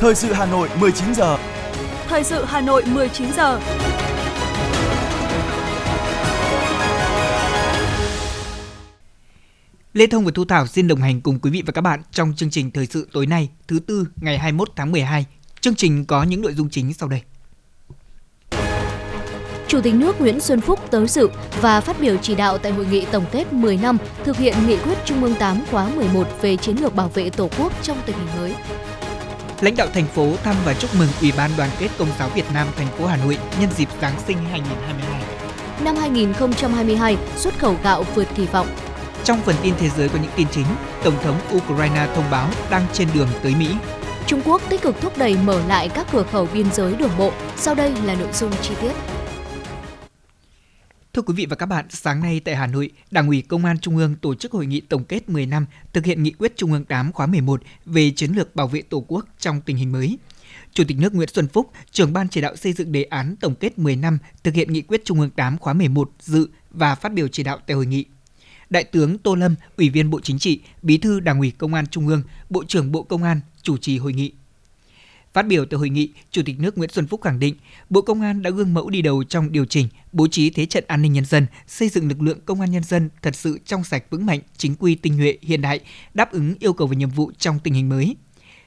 Thời sự Hà Nội 19 giờ. Thời sự Hà Nội 19 giờ. Lê Thông và Thu Thảo xin đồng hành cùng quý vị và các bạn trong chương trình thời sự tối nay, thứ tư ngày 21 tháng 12. Chương trình có những nội dung chính sau đây. Chủ tịch nước Nguyễn Xuân Phúc tới dự và phát biểu chỉ đạo tại hội nghị tổng kết 10 năm thực hiện nghị quyết Trung ương 8 khóa 11 về chiến lược bảo vệ Tổ quốc trong tình hình mới. Lãnh đạo thành phố thăm và chúc mừng Ủy ban Đoàn kết Công giáo Việt Nam thành phố Hà Nội nhân dịp Giáng sinh 2022. Năm 2022, xuất khẩu gạo vượt kỳ vọng. Trong phần tin thế giới có những tin chính, Tổng thống Ukraine thông báo đang trên đường tới Mỹ. Trung Quốc tích cực thúc đẩy mở lại các cửa khẩu biên giới đường bộ. Sau đây là nội dung chi tiết. Thưa quý vị và các bạn, sáng nay tại Hà Nội, Đảng ủy Công an Trung ương tổ chức hội nghị tổng kết 10 năm thực hiện nghị quyết Trung ương 8 khóa 11 về chiến lược bảo vệ Tổ quốc trong tình hình mới. Chủ tịch nước Nguyễn Xuân Phúc, trưởng ban chỉ đạo xây dựng đề án tổng kết 10 năm thực hiện nghị quyết Trung ương 8 khóa 11 dự và phát biểu chỉ đạo tại hội nghị. Đại tướng Tô Lâm, Ủy viên Bộ Chính trị, Bí thư Đảng ủy Công an Trung ương, Bộ trưởng Bộ Công an chủ trì hội nghị. Phát biểu tại hội nghị, Chủ tịch nước Nguyễn Xuân Phúc khẳng định, Bộ Công an đã gương mẫu đi đầu trong điều chỉnh, bố trí thế trận an ninh nhân dân, xây dựng lực lượng công an nhân dân thật sự trong sạch vững mạnh, chính quy tinh nhuệ, hiện đại, đáp ứng yêu cầu và nhiệm vụ trong tình hình mới.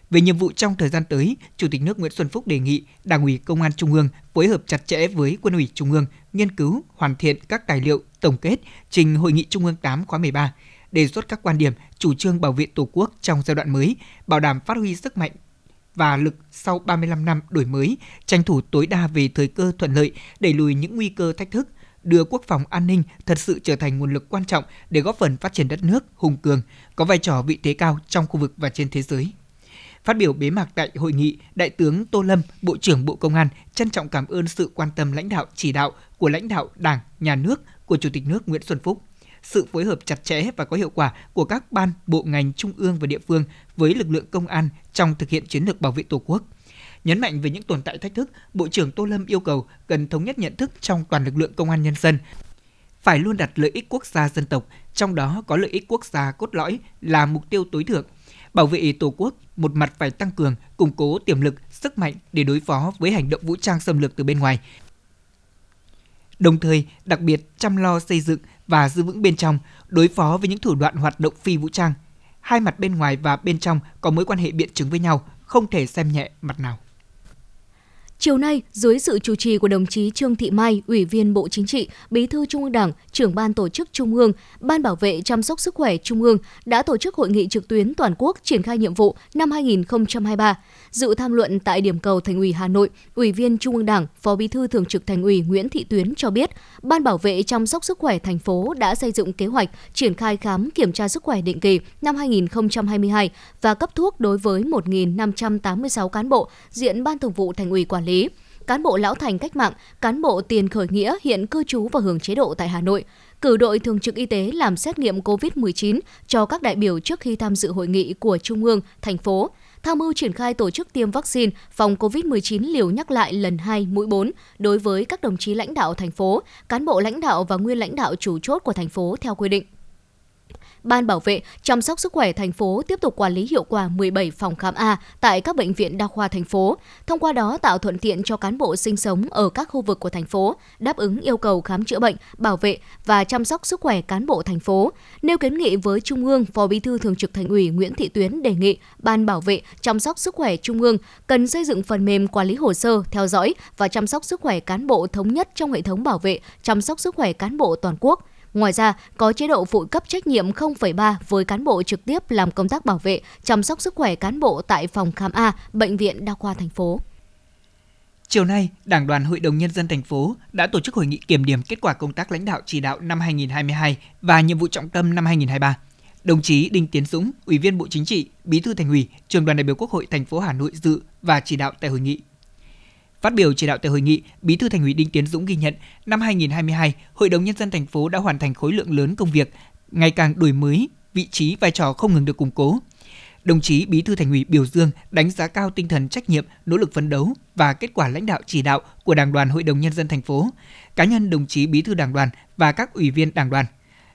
Về nhiệm vụ trong thời gian tới, Chủ tịch nước Nguyễn Xuân Phúc đề nghị Đảng ủy Công an Trung ương phối hợp chặt chẽ với Quân ủy Trung ương, nghiên cứu, hoàn thiện các tài liệu, tổng kết, trình Hội nghị Trung ương 8 khóa 13, đề xuất các quan điểm, chủ trương bảo vệ Tổ quốc trong giai đoạn mới, bảo đảm phát huy sức mạnh và lực sau 35 năm đổi mới, tranh thủ tối đa về thời cơ thuận lợi, đẩy lùi những nguy cơ thách thức, đưa quốc phòng an ninh thật sự trở thành nguồn lực quan trọng để góp phần phát triển đất nước hùng cường, có vai trò vị thế cao trong khu vực và trên thế giới. Phát biểu bế mạc tại hội nghị, Đại tướng Tô Lâm, Bộ trưởng Bộ Công an trân trọng cảm ơn sự quan tâm lãnh đạo chỉ đạo của lãnh đạo Đảng, Nhà nước của Chủ tịch nước Nguyễn Xuân Phúc sự phối hợp chặt chẽ và có hiệu quả của các ban, bộ ngành trung ương và địa phương với lực lượng công an trong thực hiện chiến lược bảo vệ Tổ quốc. Nhấn mạnh về những tồn tại thách thức, Bộ trưởng Tô Lâm yêu cầu cần thống nhất nhận thức trong toàn lực lượng công an nhân dân, phải luôn đặt lợi ích quốc gia dân tộc, trong đó có lợi ích quốc gia cốt lõi là mục tiêu tối thượng. Bảo vệ Tổ quốc, một mặt phải tăng cường, củng cố tiềm lực, sức mạnh để đối phó với hành động vũ trang xâm lược từ bên ngoài. Đồng thời, đặc biệt chăm lo xây dựng và giữ vững bên trong, đối phó với những thủ đoạn hoạt động phi vũ trang. Hai mặt bên ngoài và bên trong có mối quan hệ biện chứng với nhau, không thể xem nhẹ mặt nào. Chiều nay, dưới sự chủ trì của đồng chí Trương Thị Mai, Ủy viên Bộ Chính trị, Bí thư Trung ương Đảng, trưởng ban tổ chức Trung ương, Ban bảo vệ chăm sóc sức khỏe Trung ương đã tổ chức hội nghị trực tuyến toàn quốc triển khai nhiệm vụ năm 2023. Dự tham luận tại điểm cầu Thành ủy Hà Nội, Ủy viên Trung ương Đảng, Phó Bí thư Thường trực Thành ủy Nguyễn Thị Tuyến cho biết, Ban bảo vệ chăm sóc sức khỏe thành phố đã xây dựng kế hoạch triển khai khám kiểm tra sức khỏe định kỳ năm 2022 và cấp thuốc đối với 1.586 cán bộ diện Ban Thường vụ Thành ủy quản lý cán bộ lão thành cách mạng, cán bộ tiền khởi nghĩa hiện cư trú và hưởng chế độ tại Hà Nội, cử đội thường trực y tế làm xét nghiệm COVID-19 cho các đại biểu trước khi tham dự hội nghị của Trung ương, thành phố, tham mưu triển khai tổ chức tiêm vaccine phòng COVID-19 liều nhắc lại lần 2 mũi 4 đối với các đồng chí lãnh đạo thành phố, cán bộ lãnh đạo và nguyên lãnh đạo chủ chốt của thành phố theo quy định. Ban bảo vệ chăm sóc sức khỏe thành phố tiếp tục quản lý hiệu quả 17 phòng khám A tại các bệnh viện đa khoa thành phố, thông qua đó tạo thuận tiện cho cán bộ sinh sống ở các khu vực của thành phố, đáp ứng yêu cầu khám chữa bệnh, bảo vệ và chăm sóc sức khỏe cán bộ thành phố. Nêu kiến nghị với Trung ương, Phó Bí thư Thường trực Thành ủy Nguyễn Thị Tuyến đề nghị Ban bảo vệ chăm sóc sức khỏe Trung ương cần xây dựng phần mềm quản lý hồ sơ, theo dõi và chăm sóc sức khỏe cán bộ thống nhất trong hệ thống bảo vệ chăm sóc sức khỏe cán bộ toàn quốc Ngoài ra, có chế độ phụ cấp trách nhiệm 0,3 với cán bộ trực tiếp làm công tác bảo vệ, chăm sóc sức khỏe cán bộ tại phòng khám A, bệnh viện đa khoa thành phố. Chiều nay, Đảng đoàn Hội đồng Nhân dân thành phố đã tổ chức hội nghị kiểm điểm kết quả công tác lãnh đạo chỉ đạo năm 2022 và nhiệm vụ trọng tâm năm 2023. Đồng chí Đinh Tiến Dũng, Ủy viên Bộ Chính trị, Bí thư Thành ủy, Trường đoàn đại biểu Quốc hội thành phố Hà Nội dự và chỉ đạo tại hội nghị. Phát biểu chỉ đạo tại hội nghị, Bí thư Thành ủy Đinh Tiến Dũng ghi nhận năm 2022, Hội đồng nhân dân thành phố đã hoàn thành khối lượng lớn công việc, ngày càng đổi mới, vị trí vai trò không ngừng được củng cố. Đồng chí Bí thư Thành ủy biểu dương, đánh giá cao tinh thần trách nhiệm, nỗ lực phấn đấu và kết quả lãnh đạo chỉ đạo của Đảng đoàn Hội đồng nhân dân thành phố, cá nhân đồng chí Bí thư Đảng đoàn và các ủy viên Đảng đoàn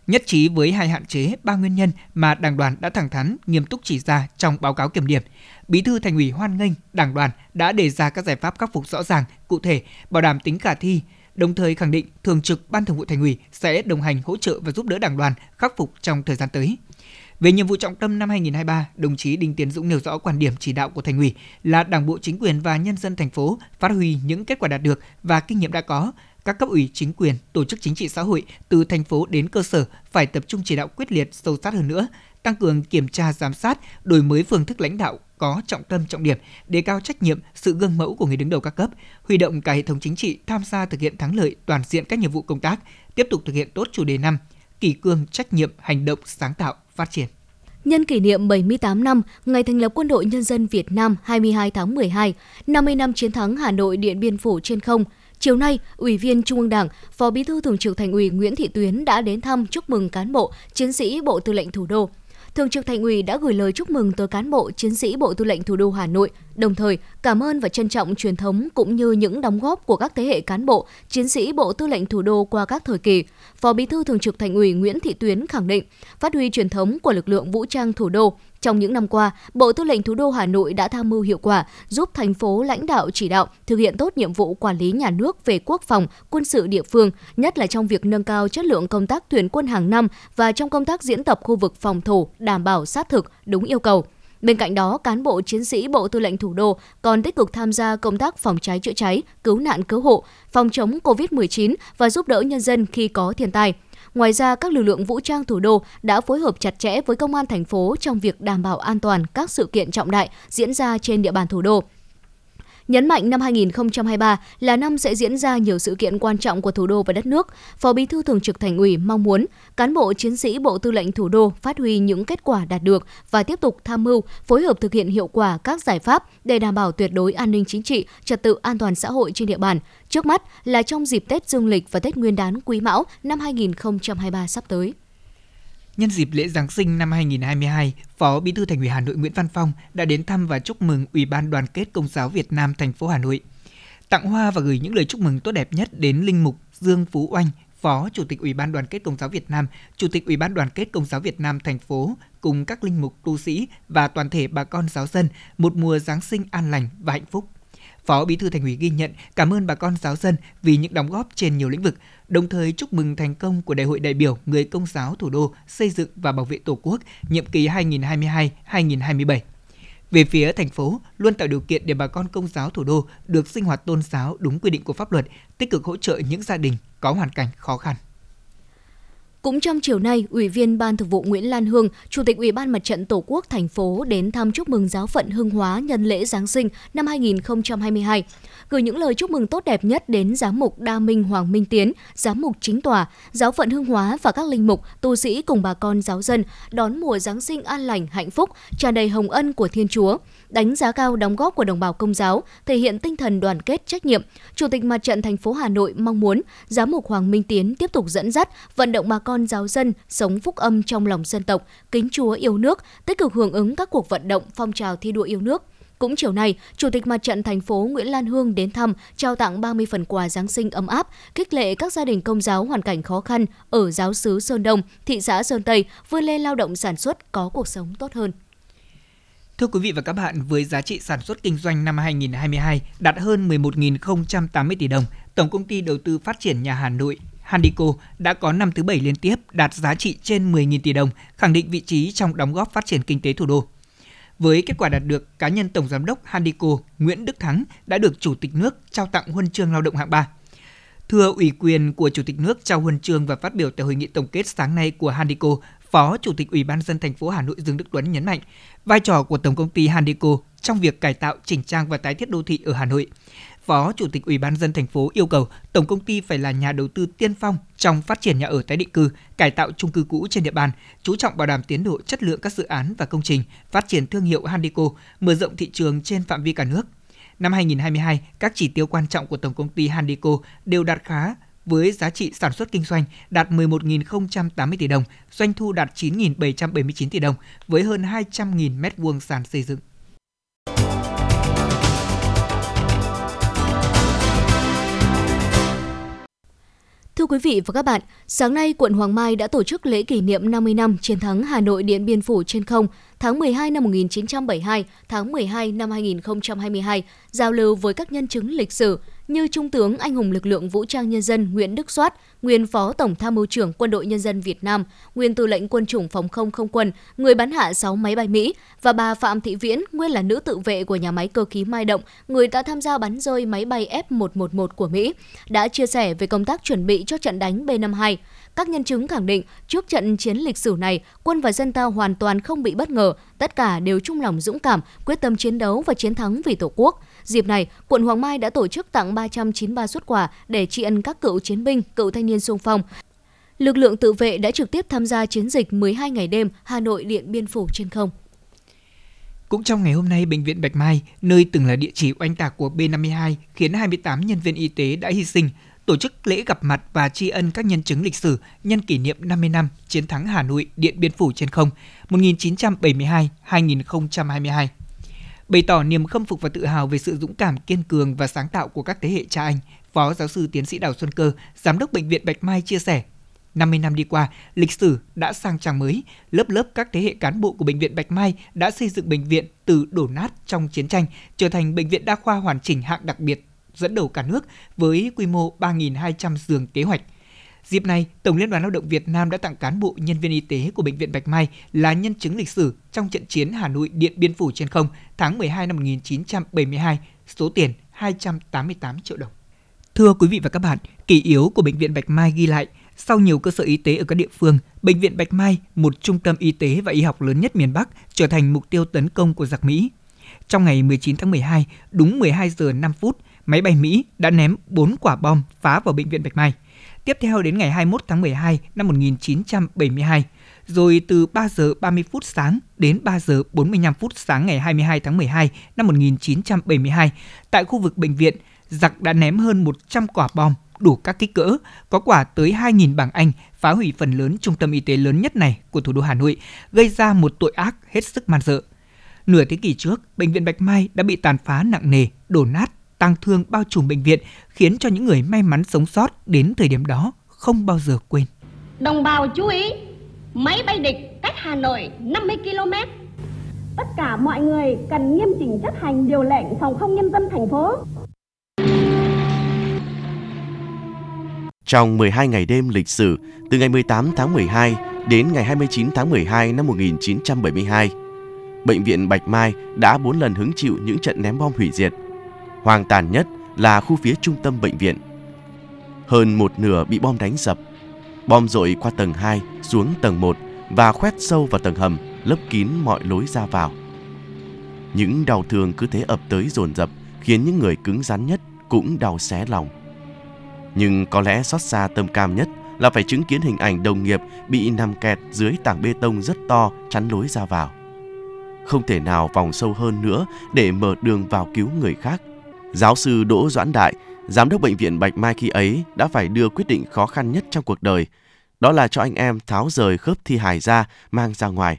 nhất trí với hai hạn chế, ba nguyên nhân mà Đảng đoàn đã thẳng thắn, nghiêm túc chỉ ra trong báo cáo kiểm điểm. Bí thư Thành ủy hoan nghênh Đảng đoàn đã đề ra các giải pháp khắc phục rõ ràng, cụ thể, bảo đảm tính khả thi, đồng thời khẳng định thường trực Ban Thường vụ Thành ủy sẽ đồng hành hỗ trợ và giúp đỡ Đảng đoàn khắc phục trong thời gian tới. Về nhiệm vụ trọng tâm năm 2023, đồng chí Đinh Tiến Dũng nêu rõ quan điểm chỉ đạo của thành ủy là Đảng bộ chính quyền và nhân dân thành phố phát huy những kết quả đạt được và kinh nghiệm đã có, các cấp ủy chính quyền, tổ chức chính trị xã hội từ thành phố đến cơ sở phải tập trung chỉ đạo quyết liệt sâu sát hơn nữa, tăng cường kiểm tra giám sát, đổi mới phương thức lãnh đạo có trọng tâm trọng điểm, đề cao trách nhiệm, sự gương mẫu của người đứng đầu các cấp, huy động cả hệ thống chính trị tham gia thực hiện thắng lợi toàn diện các nhiệm vụ công tác, tiếp tục thực hiện tốt chủ đề năm, kỷ cương trách nhiệm, hành động sáng tạo, phát triển. Nhân kỷ niệm 78 năm ngày thành lập Quân đội Nhân dân Việt Nam 22 tháng 12, 50 năm chiến thắng Hà Nội Điện Biên Phủ trên không, Chiều nay, Ủy viên Trung ương Đảng, Phó Bí thư Thường trực Thành ủy Nguyễn Thị Tuyến đã đến thăm chúc mừng cán bộ, chiến sĩ Bộ Tư lệnh Thủ đô. Thường trực Thành ủy đã gửi lời chúc mừng tới cán bộ, chiến sĩ Bộ Tư lệnh Thủ đô Hà Nội, đồng thời cảm ơn và trân trọng truyền thống cũng như những đóng góp của các thế hệ cán bộ, chiến sĩ Bộ Tư lệnh Thủ đô qua các thời kỳ. Phó Bí thư Thường trực Thành ủy Nguyễn Thị Tuyến khẳng định, phát huy truyền thống của lực lượng vũ trang thủ đô, trong những năm qua, Bộ Tư lệnh Thủ đô Hà Nội đã tham mưu hiệu quả, giúp thành phố lãnh đạo chỉ đạo thực hiện tốt nhiệm vụ quản lý nhà nước về quốc phòng, quân sự địa phương, nhất là trong việc nâng cao chất lượng công tác tuyển quân hàng năm và trong công tác diễn tập khu vực phòng thủ, đảm bảo sát thực, đúng yêu cầu. Bên cạnh đó, cán bộ chiến sĩ Bộ Tư lệnh Thủ đô còn tích cực tham gia công tác phòng cháy chữa cháy, cứu nạn cứu hộ, phòng chống COVID-19 và giúp đỡ nhân dân khi có thiên tai – Ngoài ra, các lực lượng vũ trang thủ đô đã phối hợp chặt chẽ với công an thành phố trong việc đảm bảo an toàn các sự kiện trọng đại diễn ra trên địa bàn thủ đô. Nhấn mạnh năm 2023 là năm sẽ diễn ra nhiều sự kiện quan trọng của thủ đô và đất nước, Phó Bí thư Thường trực Thành ủy mong muốn cán bộ chiến sĩ Bộ Tư lệnh Thủ đô phát huy những kết quả đạt được và tiếp tục tham mưu, phối hợp thực hiện hiệu quả các giải pháp để đảm bảo tuyệt đối an ninh chính trị, trật tự an toàn xã hội trên địa bàn. Trước mắt là trong dịp Tết Dương lịch và Tết Nguyên đán Quý Mão năm 2023 sắp tới. Nhân dịp lễ Giáng sinh năm 2022, Phó Bí thư Thành ủy Hà Nội Nguyễn Văn Phong đã đến thăm và chúc mừng Ủy ban Đoàn kết Công giáo Việt Nam thành phố Hà Nội. Tặng hoa và gửi những lời chúc mừng tốt đẹp nhất đến linh mục Dương Phú Oanh, Phó Chủ tịch Ủy ban Đoàn kết Công giáo Việt Nam, Chủ tịch Ủy ban Đoàn kết Công giáo Việt Nam thành phố cùng các linh mục tu sĩ và toàn thể bà con giáo dân một mùa Giáng sinh an lành và hạnh phúc. Phó Bí thư Thành ủy ghi nhận, cảm ơn bà con giáo dân vì những đóng góp trên nhiều lĩnh vực, đồng thời chúc mừng thành công của Đại hội đại biểu người công giáo thủ đô xây dựng và bảo vệ Tổ quốc nhiệm kỳ 2022-2027. Về phía thành phố, luôn tạo điều kiện để bà con công giáo thủ đô được sinh hoạt tôn giáo đúng quy định của pháp luật, tích cực hỗ trợ những gia đình có hoàn cảnh khó khăn. Cũng trong chiều nay, Ủy viên Ban Thường vụ Nguyễn Lan Hương, Chủ tịch Ủy ban Mặt trận Tổ quốc thành phố đến thăm chúc mừng giáo phận Hưng Hóa nhân lễ Giáng sinh năm 2022 gửi những lời chúc mừng tốt đẹp nhất đến giám mục Đa Minh Hoàng Minh Tiến, giám mục chính tòa, giáo phận Hưng Hóa và các linh mục, tu sĩ cùng bà con giáo dân đón mùa Giáng sinh an lành, hạnh phúc, tràn đầy hồng ân của Thiên Chúa. Đánh giá cao đóng góp của đồng bào công giáo, thể hiện tinh thần đoàn kết trách nhiệm. Chủ tịch Mặt trận thành phố Hà Nội mong muốn giám mục Hoàng Minh Tiến tiếp tục dẫn dắt, vận động bà con giáo dân sống phúc âm trong lòng dân tộc, kính Chúa yêu nước, tích cực hưởng ứng các cuộc vận động phong trào thi đua yêu nước cũng chiều nay, Chủ tịch Mặt trận thành phố Nguyễn Lan Hương đến thăm, trao tặng 30 phần quà Giáng sinh ấm áp, khích lệ các gia đình công giáo hoàn cảnh khó khăn ở giáo xứ Sơn Đông, thị xã Sơn Tây vươn lên lao động sản xuất có cuộc sống tốt hơn. Thưa quý vị và các bạn, với giá trị sản xuất kinh doanh năm 2022 đạt hơn 11.080 tỷ đồng, Tổng công ty đầu tư phát triển nhà Hà Nội Handico đã có năm thứ bảy liên tiếp đạt giá trị trên 10.000 tỷ đồng, khẳng định vị trí trong đóng góp phát triển kinh tế thủ đô. Với kết quả đạt được, cá nhân Tổng Giám đốc Handico Nguyễn Đức Thắng đã được Chủ tịch nước trao tặng huân chương lao động hạng 3. Thưa ủy quyền của Chủ tịch nước trao huân chương và phát biểu tại hội nghị tổng kết sáng nay của Handico, Phó Chủ tịch Ủy ban dân thành phố Hà Nội Dương Đức Tuấn nhấn mạnh vai trò của Tổng công ty Handico trong việc cải tạo, chỉnh trang và tái thiết đô thị ở Hà Nội. Phó Chủ tịch Ủy ban dân thành phố yêu cầu tổng công ty phải là nhà đầu tư tiên phong trong phát triển nhà ở tái định cư, cải tạo chung cư cũ trên địa bàn, chú trọng bảo đảm tiến độ chất lượng các dự án và công trình, phát triển thương hiệu Handico, mở rộng thị trường trên phạm vi cả nước. Năm 2022, các chỉ tiêu quan trọng của tổng công ty Handico đều đạt khá với giá trị sản xuất kinh doanh đạt 11.080 tỷ đồng, doanh thu đạt 9.779 tỷ đồng với hơn 200.000 m2 sàn xây dựng. Thưa quý vị và các bạn, sáng nay quận Hoàng Mai đã tổ chức lễ kỷ niệm 50 năm chiến thắng Hà Nội Điện Biên Phủ trên không tháng 12 năm 1972, tháng 12 năm 2022, giao lưu với các nhân chứng lịch sử như Trung tướng Anh hùng lực lượng vũ trang nhân dân Nguyễn Đức Soát, nguyên Phó Tổng tham mưu trưởng Quân đội Nhân dân Việt Nam, nguyên Tư lệnh Quân chủng Phòng không không quân, người bắn hạ 6 máy bay Mỹ và bà Phạm Thị Viễn, nguyên là nữ tự vệ của nhà máy cơ khí Mai Động, người đã tham gia bắn rơi máy bay F-111 của Mỹ, đã chia sẻ về công tác chuẩn bị cho trận đánh B-52. Các nhân chứng khẳng định, trước trận chiến lịch sử này, quân và dân ta hoàn toàn không bị bất ngờ, tất cả đều chung lòng dũng cảm, quyết tâm chiến đấu và chiến thắng vì Tổ quốc. Dịp này, quận Hoàng Mai đã tổ chức tặng 393 xuất quà để tri ân các cựu chiến binh, cựu thanh niên sung phong. Lực lượng tự vệ đã trực tiếp tham gia chiến dịch 12 ngày đêm Hà Nội Điện Biên Phủ trên không. Cũng trong ngày hôm nay, Bệnh viện Bạch Mai, nơi từng là địa chỉ oanh tạc của B-52, khiến 28 nhân viên y tế đã hy sinh, tổ chức lễ gặp mặt và tri ân các nhân chứng lịch sử nhân kỷ niệm 50 năm chiến thắng Hà Nội Điện Biên Phủ trên không 1972-2022. Bày tỏ niềm khâm phục và tự hào về sự dũng cảm, kiên cường và sáng tạo của các thế hệ cha anh, Phó giáo sư tiến sĩ Đào Xuân Cơ, Giám đốc Bệnh viện Bạch Mai chia sẻ, 50 năm đi qua, lịch sử đã sang trang mới, lớp lớp các thế hệ cán bộ của Bệnh viện Bạch Mai đã xây dựng bệnh viện từ đổ nát trong chiến tranh trở thành bệnh viện đa khoa hoàn chỉnh hạng đặc biệt dẫn đầu cả nước với quy mô 3.200 giường kế hoạch. Dịp này, Tổng Liên đoàn Lao động Việt Nam đã tặng cán bộ nhân viên y tế của Bệnh viện Bạch Mai là nhân chứng lịch sử trong trận chiến Hà Nội Điện Biên Phủ trên không tháng 12 năm 1972, số tiền 288 triệu đồng. Thưa quý vị và các bạn, kỷ yếu của Bệnh viện Bạch Mai ghi lại, sau nhiều cơ sở y tế ở các địa phương, Bệnh viện Bạch Mai, một trung tâm y tế và y học lớn nhất miền Bắc, trở thành mục tiêu tấn công của giặc Mỹ. Trong ngày 19 tháng 12, đúng 12 giờ 5 phút, máy bay Mỹ đã ném 4 quả bom phá vào bệnh viện Bạch Mai. Tiếp theo đến ngày 21 tháng 12 năm 1972, rồi từ 3 giờ 30 phút sáng đến 3 giờ 45 phút sáng ngày 22 tháng 12 năm 1972, tại khu vực bệnh viện, giặc đã ném hơn 100 quả bom đủ các kích cỡ, có quả tới 2.000 bảng Anh, phá hủy phần lớn trung tâm y tế lớn nhất này của thủ đô Hà Nội, gây ra một tội ác hết sức man dợ. Nửa thế kỷ trước, bệnh viện Bạch Mai đã bị tàn phá nặng nề, đổ nát, tăng thương bao trùm bệnh viện, khiến cho những người may mắn sống sót đến thời điểm đó không bao giờ quên. Đồng bào chú ý, máy bay địch cách Hà Nội 50 km. Tất cả mọi người cần nghiêm chỉnh chấp hành điều lệnh phòng không nhân dân thành phố. Trong 12 ngày đêm lịch sử, từ ngày 18 tháng 12 đến ngày 29 tháng 12 năm 1972, Bệnh viện Bạch Mai đã 4 lần hứng chịu những trận ném bom hủy diệt hoang tàn nhất là khu phía trung tâm bệnh viện. Hơn một nửa bị bom đánh sập. Bom dội qua tầng 2 xuống tầng 1 và khoét sâu vào tầng hầm, lấp kín mọi lối ra vào. Những đau thương cứ thế ập tới dồn dập khiến những người cứng rắn nhất cũng đau xé lòng. Nhưng có lẽ xót xa tâm cam nhất là phải chứng kiến hình ảnh đồng nghiệp bị nằm kẹt dưới tảng bê tông rất to chắn lối ra vào. Không thể nào vòng sâu hơn nữa để mở đường vào cứu người khác. Giáo sư Đỗ Doãn Đại, giám đốc bệnh viện Bạch Mai khi ấy đã phải đưa quyết định khó khăn nhất trong cuộc đời. Đó là cho anh em tháo rời khớp thi hài ra mang ra ngoài.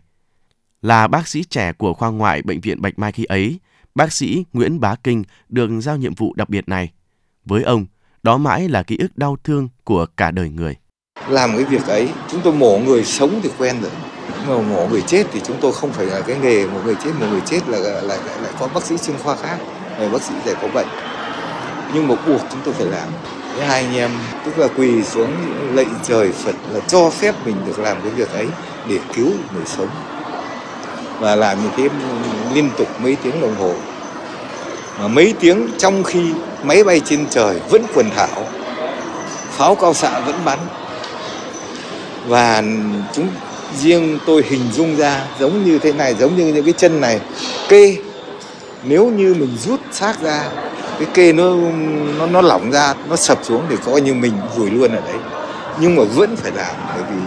Là bác sĩ trẻ của khoa ngoại bệnh viện Bạch Mai khi ấy, bác sĩ Nguyễn Bá Kinh được giao nhiệm vụ đặc biệt này. Với ông, đó mãi là ký ức đau thương của cả đời người. Làm cái việc ấy, chúng tôi mổ người sống thì quen rồi. Mà mổ người chết thì chúng tôi không phải là cái nghề một người chết, một người chết là lại, lại, lại có bác sĩ chuyên khoa khác, người bác sĩ để có bệnh. Nhưng mà buộc chúng tôi phải làm. thế hai anh em tức là quỳ xuống lạy trời Phật là cho phép mình được làm cái việc ấy để cứu người sống và làm như thế liên tục mấy tiếng đồng hồ mà mấy tiếng trong khi máy bay trên trời vẫn quần thảo, pháo cao xạ vẫn bắn và chúng, riêng tôi hình dung ra giống như thế này, giống như những cái chân này, kê nếu như mình rút xác ra cái kê nó nó nó lỏng ra nó sập xuống thì coi như mình vùi luôn ở đấy. Nhưng mà vẫn phải làm bởi vì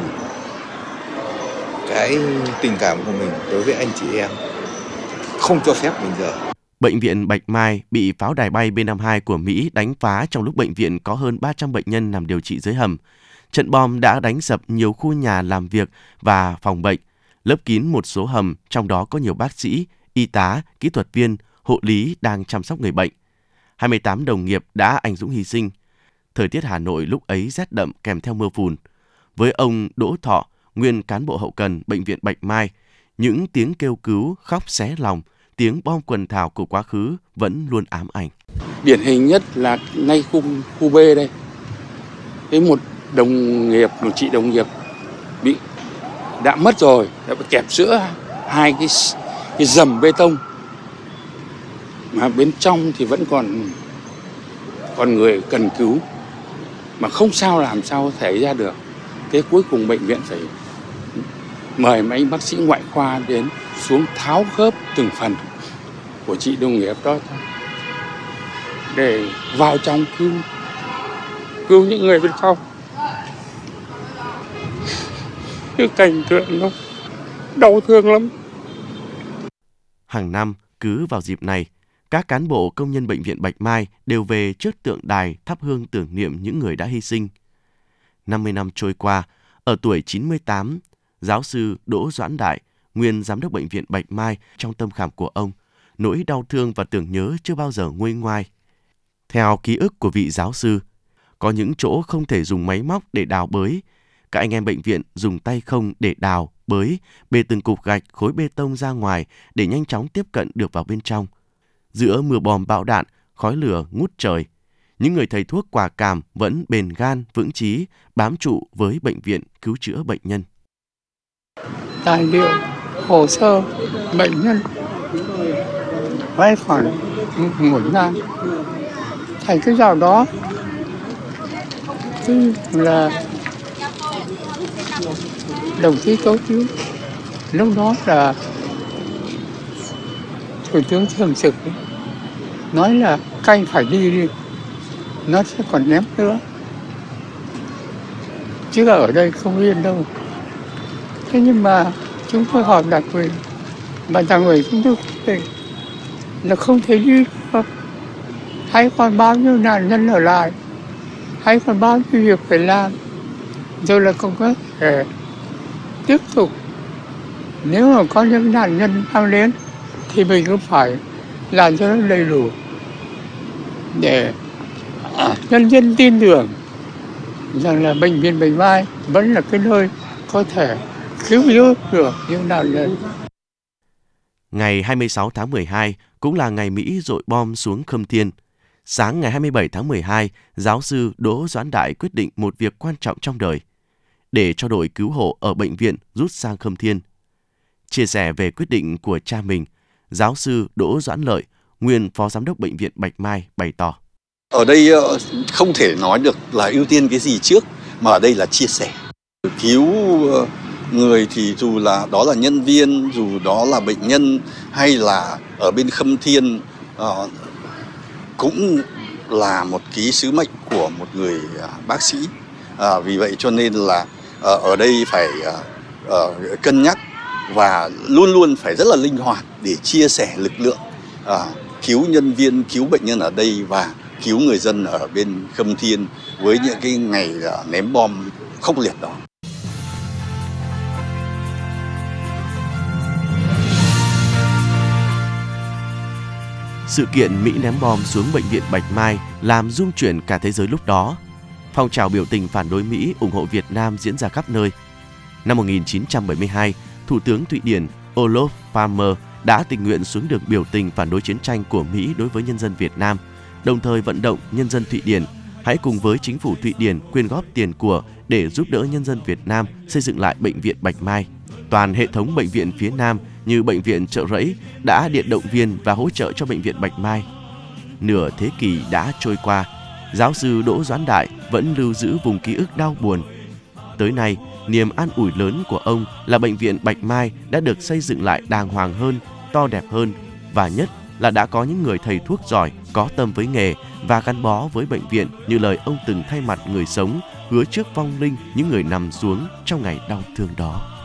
cái tình cảm của mình đối với anh chị em không cho phép mình giờ. Bệnh viện Bạch Mai bị pháo đài bay B-52 của Mỹ đánh phá trong lúc bệnh viện có hơn 300 bệnh nhân nằm điều trị dưới hầm. Trận bom đã đánh sập nhiều khu nhà làm việc và phòng bệnh, lấp kín một số hầm, trong đó có nhiều bác sĩ, y tá, kỹ thuật viên, hộ lý đang chăm sóc người bệnh. 28 đồng nghiệp đã anh dũng hy sinh. Thời tiết Hà Nội lúc ấy rét đậm kèm theo mưa phùn. Với ông Đỗ Thọ, nguyên cán bộ hậu cần Bệnh viện Bạch Mai, những tiếng kêu cứu khóc xé lòng, tiếng bom quần thảo của quá khứ vẫn luôn ám ảnh. Điển hình nhất là ngay khu, khu B đây. Thế một đồng nghiệp, một chị đồng nghiệp bị đã mất rồi, đã bị kẹp giữa hai cái cái dầm bê tông. Mà bên trong thì vẫn còn còn người cần cứu. Mà không sao làm sao thể ra được. Thế cuối cùng bệnh viện phải mời mấy bác sĩ ngoại khoa đến xuống tháo khớp từng phần của chị đồng nghiệp đó để vào trong cứu cứu những người bên trong cái cảnh tượng nó đau thương lắm. Hàng năm, cứ vào dịp này, các cán bộ công nhân bệnh viện Bạch Mai đều về trước tượng đài thắp hương tưởng niệm những người đã hy sinh. 50 năm trôi qua, ở tuổi 98, giáo sư Đỗ Doãn Đại, nguyên giám đốc bệnh viện Bạch Mai trong tâm khảm của ông, nỗi đau thương và tưởng nhớ chưa bao giờ nguôi ngoai. Theo ký ức của vị giáo sư, có những chỗ không thể dùng máy móc để đào bới, các anh em bệnh viện dùng tay không để đào, bới, bê từng cục gạch, khối bê tông ra ngoài để nhanh chóng tiếp cận được vào bên trong. Giữa mưa bom bão đạn, khói lửa ngút trời, những người thầy thuốc quả cảm vẫn bền gan, vững chí, bám trụ với bệnh viện cứu chữa bệnh nhân. Tài liệu, hồ sơ, bệnh nhân vay khoản một ngang, thành cái vào đó tức là đồng chí tố chứ lúc đó là thủ tướng thường trực nói là canh phải đi đi, nó sẽ còn ném nữa. Chứ ở đây không yên đâu. Thế nhưng mà chúng tôi họp đặc quyền mà đảng ủy chúng tôi thì là không thể đi được. Hay còn bao nhiêu nạn nhân ở lại, hay còn bao nhiêu việc phải làm rồi là không có thể tiếp tục nếu mà có những nạn nhân tham đến thì mình cũng phải làm cho nó đầy đủ để nhân dân tin tưởng rằng là bệnh viện Bạch Mai vẫn là cái nơi có thể cứu giúp được những nạn nhân. Ngày 26 tháng 12 cũng là ngày Mỹ dội bom xuống Khâm Thiên. Sáng ngày 27 tháng 12, giáo sư Đỗ Doãn Đại quyết định một việc quan trọng trong đời để cho đội cứu hộ ở bệnh viện rút sang Khâm Thiên. Chia sẻ về quyết định của cha mình, giáo sư Đỗ Doãn Lợi, nguyên phó giám đốc bệnh viện Bạch Mai bày tỏ. Ở đây ờ, không thể nói được là ưu tiên cái gì trước, mà ở đây là chia sẻ. Cứu ờ, người thì dù là đó là nhân viên, dù đó là bệnh nhân hay là ở bên Khâm Thiên ờ, cũng là một ký sứ mệnh của một người à, bác sĩ. À, vì vậy cho nên là Ờ, ở đây phải ờ, ờ, cân nhắc và luôn luôn phải rất là linh hoạt để chia sẻ lực lượng cứu nhân viên, cứu bệnh nhân ở đây và cứu người dân ở bên Khâm Thiên với những cái ngày ném bom khốc liệt đó. Sự kiện Mỹ ném bom xuống bệnh viện Bạch Mai làm rung chuyển cả thế giới lúc đó. Phong trào biểu tình phản đối Mỹ ủng hộ Việt Nam diễn ra khắp nơi. Năm 1972, Thủ tướng Thụy Điển Olof Palme đã tình nguyện xuống đường biểu tình phản đối chiến tranh của Mỹ đối với nhân dân Việt Nam, đồng thời vận động nhân dân Thụy Điển hãy cùng với chính phủ Thụy Điển quyên góp tiền của để giúp đỡ nhân dân Việt Nam xây dựng lại bệnh viện Bạch Mai. Toàn hệ thống bệnh viện phía Nam như bệnh viện Trợ Rẫy đã điện động viên và hỗ trợ cho bệnh viện Bạch Mai. Nửa thế kỷ đã trôi qua, giáo sư Đỗ Doãn Đại vẫn lưu giữ vùng ký ức đau buồn. Tới nay, niềm an ủi lớn của ông là bệnh viện Bạch Mai đã được xây dựng lại đàng hoàng hơn, to đẹp hơn và nhất là đã có những người thầy thuốc giỏi, có tâm với nghề và gắn bó với bệnh viện như lời ông từng thay mặt người sống hứa trước vong linh những người nằm xuống trong ngày đau thương đó.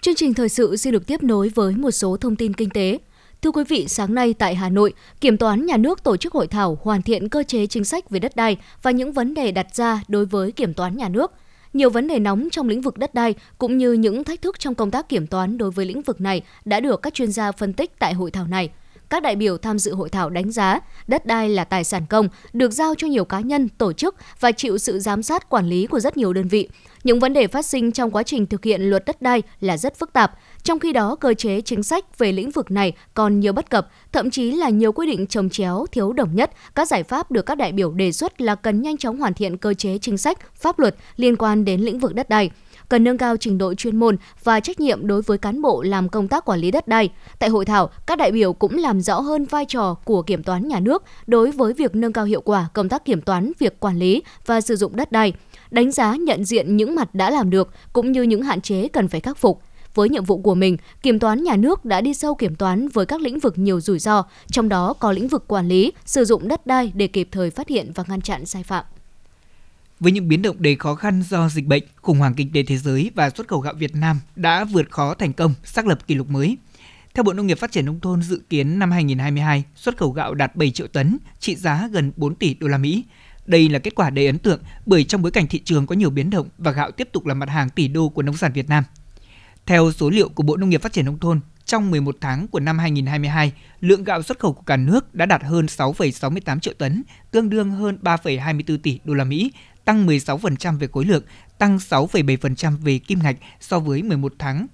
Chương trình thời sự xin được tiếp nối với một số thông tin kinh tế. Thưa quý vị, sáng nay tại Hà Nội, Kiểm toán Nhà nước tổ chức hội thảo hoàn thiện cơ chế chính sách về đất đai và những vấn đề đặt ra đối với Kiểm toán Nhà nước. Nhiều vấn đề nóng trong lĩnh vực đất đai cũng như những thách thức trong công tác kiểm toán đối với lĩnh vực này đã được các chuyên gia phân tích tại hội thảo này các đại biểu tham dự hội thảo đánh giá đất đai là tài sản công, được giao cho nhiều cá nhân, tổ chức và chịu sự giám sát quản lý của rất nhiều đơn vị. Những vấn đề phát sinh trong quá trình thực hiện luật đất đai là rất phức tạp, trong khi đó cơ chế chính sách về lĩnh vực này còn nhiều bất cập, thậm chí là nhiều quy định trồng chéo, thiếu đồng nhất. Các giải pháp được các đại biểu đề xuất là cần nhanh chóng hoàn thiện cơ chế chính sách, pháp luật liên quan đến lĩnh vực đất đai cần nâng cao trình độ chuyên môn và trách nhiệm đối với cán bộ làm công tác quản lý đất đai. Tại hội thảo, các đại biểu cũng làm rõ hơn vai trò của kiểm toán nhà nước đối với việc nâng cao hiệu quả công tác kiểm toán việc quản lý và sử dụng đất đai, đánh giá nhận diện những mặt đã làm được cũng như những hạn chế cần phải khắc phục. Với nhiệm vụ của mình, kiểm toán nhà nước đã đi sâu kiểm toán với các lĩnh vực nhiều rủi ro, trong đó có lĩnh vực quản lý, sử dụng đất đai để kịp thời phát hiện và ngăn chặn sai phạm. Với những biến động đầy khó khăn do dịch bệnh, khủng hoảng kinh tế thế giới và xuất khẩu gạo Việt Nam đã vượt khó thành công, xác lập kỷ lục mới. Theo Bộ Nông nghiệp Phát triển nông thôn dự kiến năm 2022, xuất khẩu gạo đạt 7 triệu tấn, trị giá gần 4 tỷ đô la Mỹ. Đây là kết quả đầy ấn tượng bởi trong bối cảnh thị trường có nhiều biến động và gạo tiếp tục là mặt hàng tỷ đô của nông sản Việt Nam. Theo số liệu của Bộ Nông nghiệp Phát triển nông thôn, trong 11 tháng của năm 2022, lượng gạo xuất khẩu của cả nước đã đạt hơn 6,68 triệu tấn, tương đương hơn 3,24 tỷ đô la Mỹ, tăng 16% về khối lượng, tăng 6,7% về kim ngạch so với 11 tháng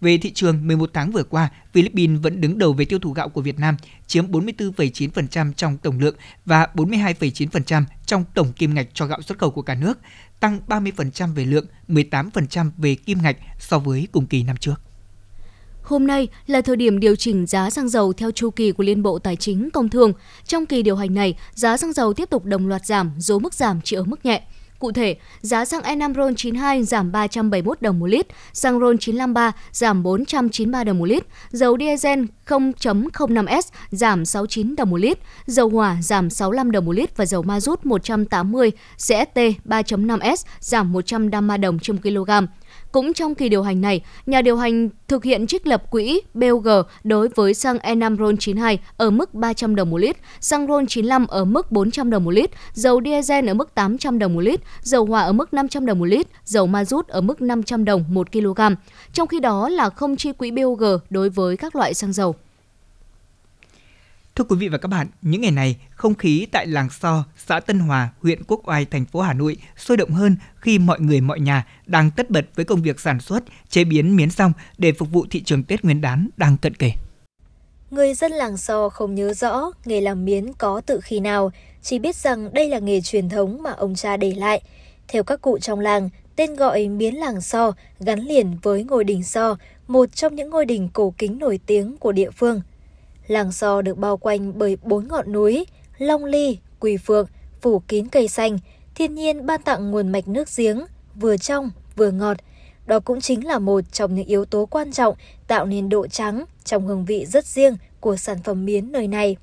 về thị trường, 11 tháng vừa qua, Philippines vẫn đứng đầu về tiêu thụ gạo của Việt Nam, chiếm 44,9% trong tổng lượng và 42,9% trong tổng kim ngạch cho gạo xuất khẩu của cả nước, tăng 30% về lượng, 18% về kim ngạch so với cùng kỳ năm trước. Hôm nay là thời điểm điều chỉnh giá xăng dầu theo chu kỳ của Liên Bộ Tài chính Công Thương. Trong kỳ điều hành này, giá xăng dầu tiếp tục đồng loạt giảm, dù mức giảm chỉ ở mức nhẹ. Cụ thể, giá xăng E5 RON92 giảm 371 đồng một lít, xăng RON953 giảm 493 đồng một lít, dầu diesel 0.05S giảm 69 đồng một lít, dầu hỏa giảm 65 đồng một lít và dầu ma rút 180 CST 3.5S giảm 153 đồng trên kg. Cũng trong kỳ điều hành này, nhà điều hành thực hiện trích lập quỹ BOG đối với xăng E5 RON92 ở mức 300 đồng một lít, xăng RON95 ở mức 400 đồng một lít, dầu diesel ở mức 800 đồng một lít, dầu hỏa ở mức 500 đồng một lít, dầu ma rút ở mức 500 đồng một kg. Trong khi đó là không chi quỹ BOG đối với các loại xăng dầu. Thưa quý vị và các bạn, những ngày này, không khí tại làng So, xã Tân Hòa, huyện Quốc Oai, thành phố Hà Nội sôi động hơn khi mọi người mọi nhà đang tất bật với công việc sản xuất, chế biến miến xong để phục vụ thị trường Tết Nguyên đán đang cận kề. Người dân làng So không nhớ rõ nghề làm miến có từ khi nào, chỉ biết rằng đây là nghề truyền thống mà ông cha để lại. Theo các cụ trong làng, tên gọi miến làng So gắn liền với ngôi đình So, một trong những ngôi đình cổ kính nổi tiếng của địa phương – Làng So được bao quanh bởi bốn ngọn núi, Long Ly, Quỳ Phượng, phủ kín cây xanh, thiên nhiên ban tặng nguồn mạch nước giếng, vừa trong, vừa ngọt. Đó cũng chính là một trong những yếu tố quan trọng tạo nên độ trắng trong hương vị rất riêng của sản phẩm miến nơi này.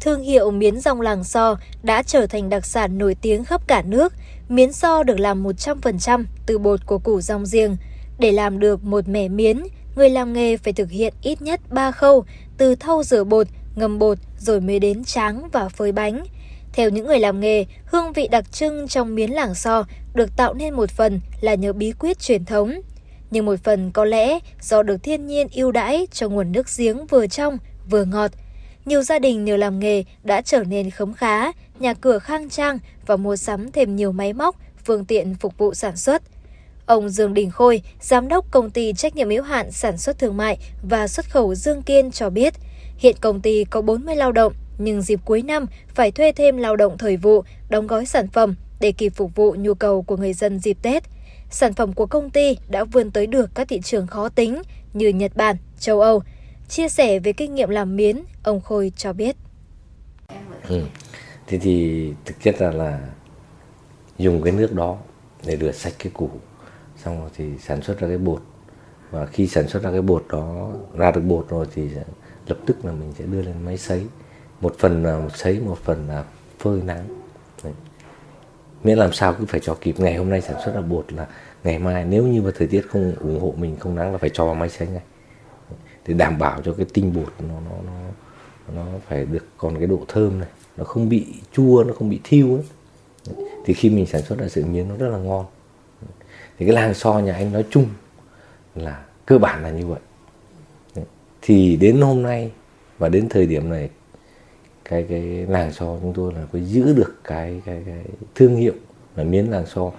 Thương hiệu miến rong làng So đã trở thành đặc sản nổi tiếng khắp cả nước. Miến So được làm 100% từ bột của củ rong riêng. Để làm được một mẻ miến, người làm nghề phải thực hiện ít nhất 3 khâu từ thau rửa bột, ngâm bột rồi mới đến tráng và phơi bánh. Theo những người làm nghề, hương vị đặc trưng trong miến làng so được tạo nên một phần là nhờ bí quyết truyền thống. Nhưng một phần có lẽ do được thiên nhiên ưu đãi cho nguồn nước giếng vừa trong vừa ngọt. Nhiều gia đình nhờ làm nghề đã trở nên khấm khá, nhà cửa khang trang và mua sắm thêm nhiều máy móc, phương tiện phục vụ sản xuất – Ông Dương Đình Khôi, giám đốc công ty trách nhiệm hữu hạn sản xuất thương mại và xuất khẩu Dương Kiên cho biết, hiện công ty có 40 lao động, nhưng dịp cuối năm phải thuê thêm lao động thời vụ, đóng gói sản phẩm để kịp phục vụ nhu cầu của người dân dịp Tết. Sản phẩm của công ty đã vươn tới được các thị trường khó tính như Nhật Bản, châu Âu. Chia sẻ về kinh nghiệm làm miến, ông Khôi cho biết. Ừ. Thế thì thực chất là là dùng cái nước đó để rửa sạch cái củ xong rồi thì sản xuất ra cái bột. Và khi sản xuất ra cái bột đó, ra được bột rồi thì lập tức là mình sẽ đưa lên máy sấy. Một phần là một sấy, một phần là phơi nắng. Đấy. miễn làm sao cứ phải cho kịp. Ngày hôm nay sản xuất ra bột là ngày mai, nếu như mà thời tiết không ủng hộ mình, không nắng là phải cho vào máy sấy ngay. Để đảm bảo cho cái tinh bột nó nó nó nó phải được còn cái độ thơm này. Nó không bị chua, nó không bị thiêu ấy. Thì khi mình sản xuất ra sợi miến, nó rất là ngon thì cái làng so nhà anh nói chung là cơ bản là như vậy. Thì đến hôm nay và đến thời điểm này cái cái làng so chúng tôi là có giữ được cái cái cái thương hiệu là miến làng so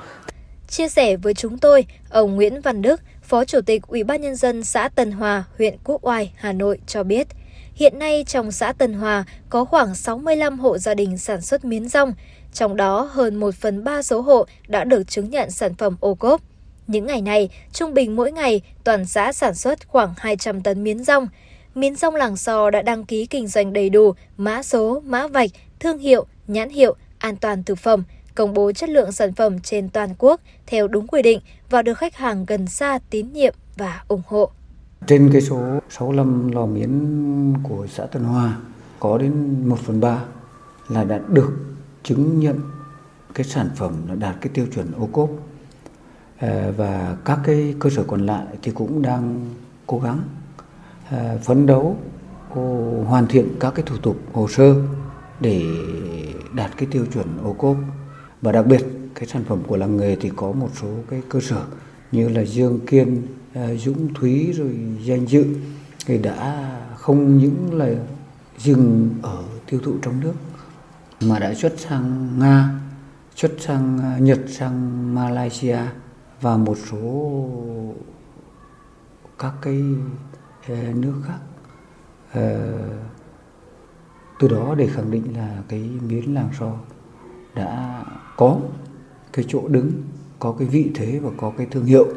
Chia sẻ với chúng tôi, ông Nguyễn Văn Đức, Phó Chủ tịch Ủy ban Nhân dân xã Tân Hòa, huyện Quốc Oai, Hà Nội cho biết, hiện nay trong xã Tân Hòa có khoảng 65 hộ gia đình sản xuất miến rong, trong đó hơn 1 phần 3 số hộ đã được chứng nhận sản phẩm ô cốp. Những ngày này, trung bình mỗi ngày, toàn xã sản xuất khoảng 200 tấn miến rong. Miến rong làng sò đã đăng ký kinh doanh đầy đủ, mã số, mã vạch, thương hiệu, nhãn hiệu, an toàn thực phẩm, công bố chất lượng sản phẩm trên toàn quốc theo đúng quy định và được khách hàng gần xa tín nhiệm và ủng hộ. Trên cái số 65 lò miến của xã Tân Hòa có đến 1 phần 3 là đã được chứng nhận cái sản phẩm nó đạt cái tiêu chuẩn ô cốp. Ờ, và các cái cơ sở còn lại thì cũng đang cố gắng ờ, phấn đấu ờ, hoàn thiện các cái thủ tục hồ sơ để đạt cái tiêu chuẩn ô cốp. Và đặc biệt cái sản phẩm của làng nghề thì có một số cái cơ sở như là Dương Kiên, Dũng Thúy rồi danh dự thì đã không những là dừng ở tiêu thụ trong nước mà đã xuất sang Nga, xuất sang à, Nhật, sang Malaysia và một số các cái à, nước khác. Ờ, từ đó để khẳng định là cái miến làng so đã có cái chỗ đứng, có cái vị thế và có cái thương hiệu.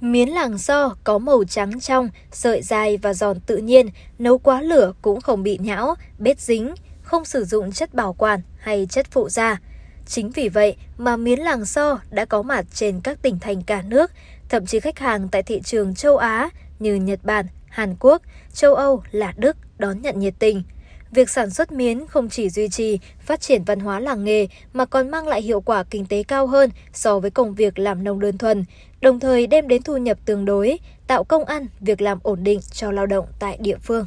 Miến làng so có màu trắng trong, sợi dài và giòn tự nhiên, nấu quá lửa cũng không bị nhão, bết dính, không sử dụng chất bảo quản hay chất phụ gia. Chính vì vậy mà miến làng so đã có mặt trên các tỉnh thành cả nước, thậm chí khách hàng tại thị trường châu Á như Nhật Bản, Hàn Quốc, châu Âu là Đức đón nhận nhiệt tình. Việc sản xuất miến không chỉ duy trì, phát triển văn hóa làng nghề mà còn mang lại hiệu quả kinh tế cao hơn so với công việc làm nông đơn thuần, đồng thời đem đến thu nhập tương đối, tạo công ăn, việc làm ổn định cho lao động tại địa phương.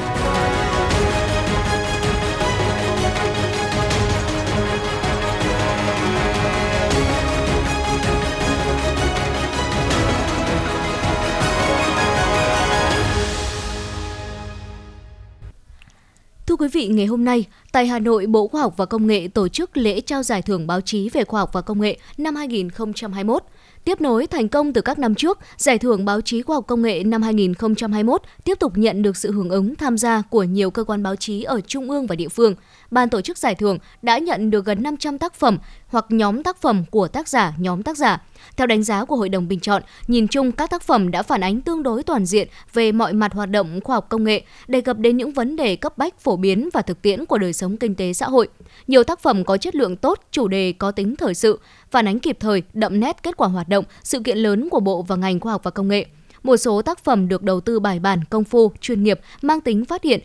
Quý vị, ngày hôm nay, tại Hà Nội, Bộ Khoa học và Công nghệ tổ chức lễ trao giải thưởng báo chí về khoa học và công nghệ năm 2021. Tiếp nối thành công từ các năm trước, Giải thưởng Báo chí Khoa học Công nghệ năm 2021 tiếp tục nhận được sự hưởng ứng tham gia của nhiều cơ quan báo chí ở trung ương và địa phương. Ban tổ chức giải thưởng đã nhận được gần 500 tác phẩm hoặc nhóm tác phẩm của tác giả, nhóm tác giả. Theo đánh giá của Hội đồng bình chọn, nhìn chung các tác phẩm đã phản ánh tương đối toàn diện về mọi mặt hoạt động khoa học công nghệ, đề cập đến những vấn đề cấp bách phổ biến và thực tiễn của đời sống kinh tế xã hội. Nhiều tác phẩm có chất lượng tốt, chủ đề có tính thời sự, phản ánh kịp thời, đậm nét kết quả hoạt động, sự kiện lớn của Bộ và ngành khoa học và công nghệ. Một số tác phẩm được đầu tư bài bản, công phu, chuyên nghiệp, mang tính phát hiện,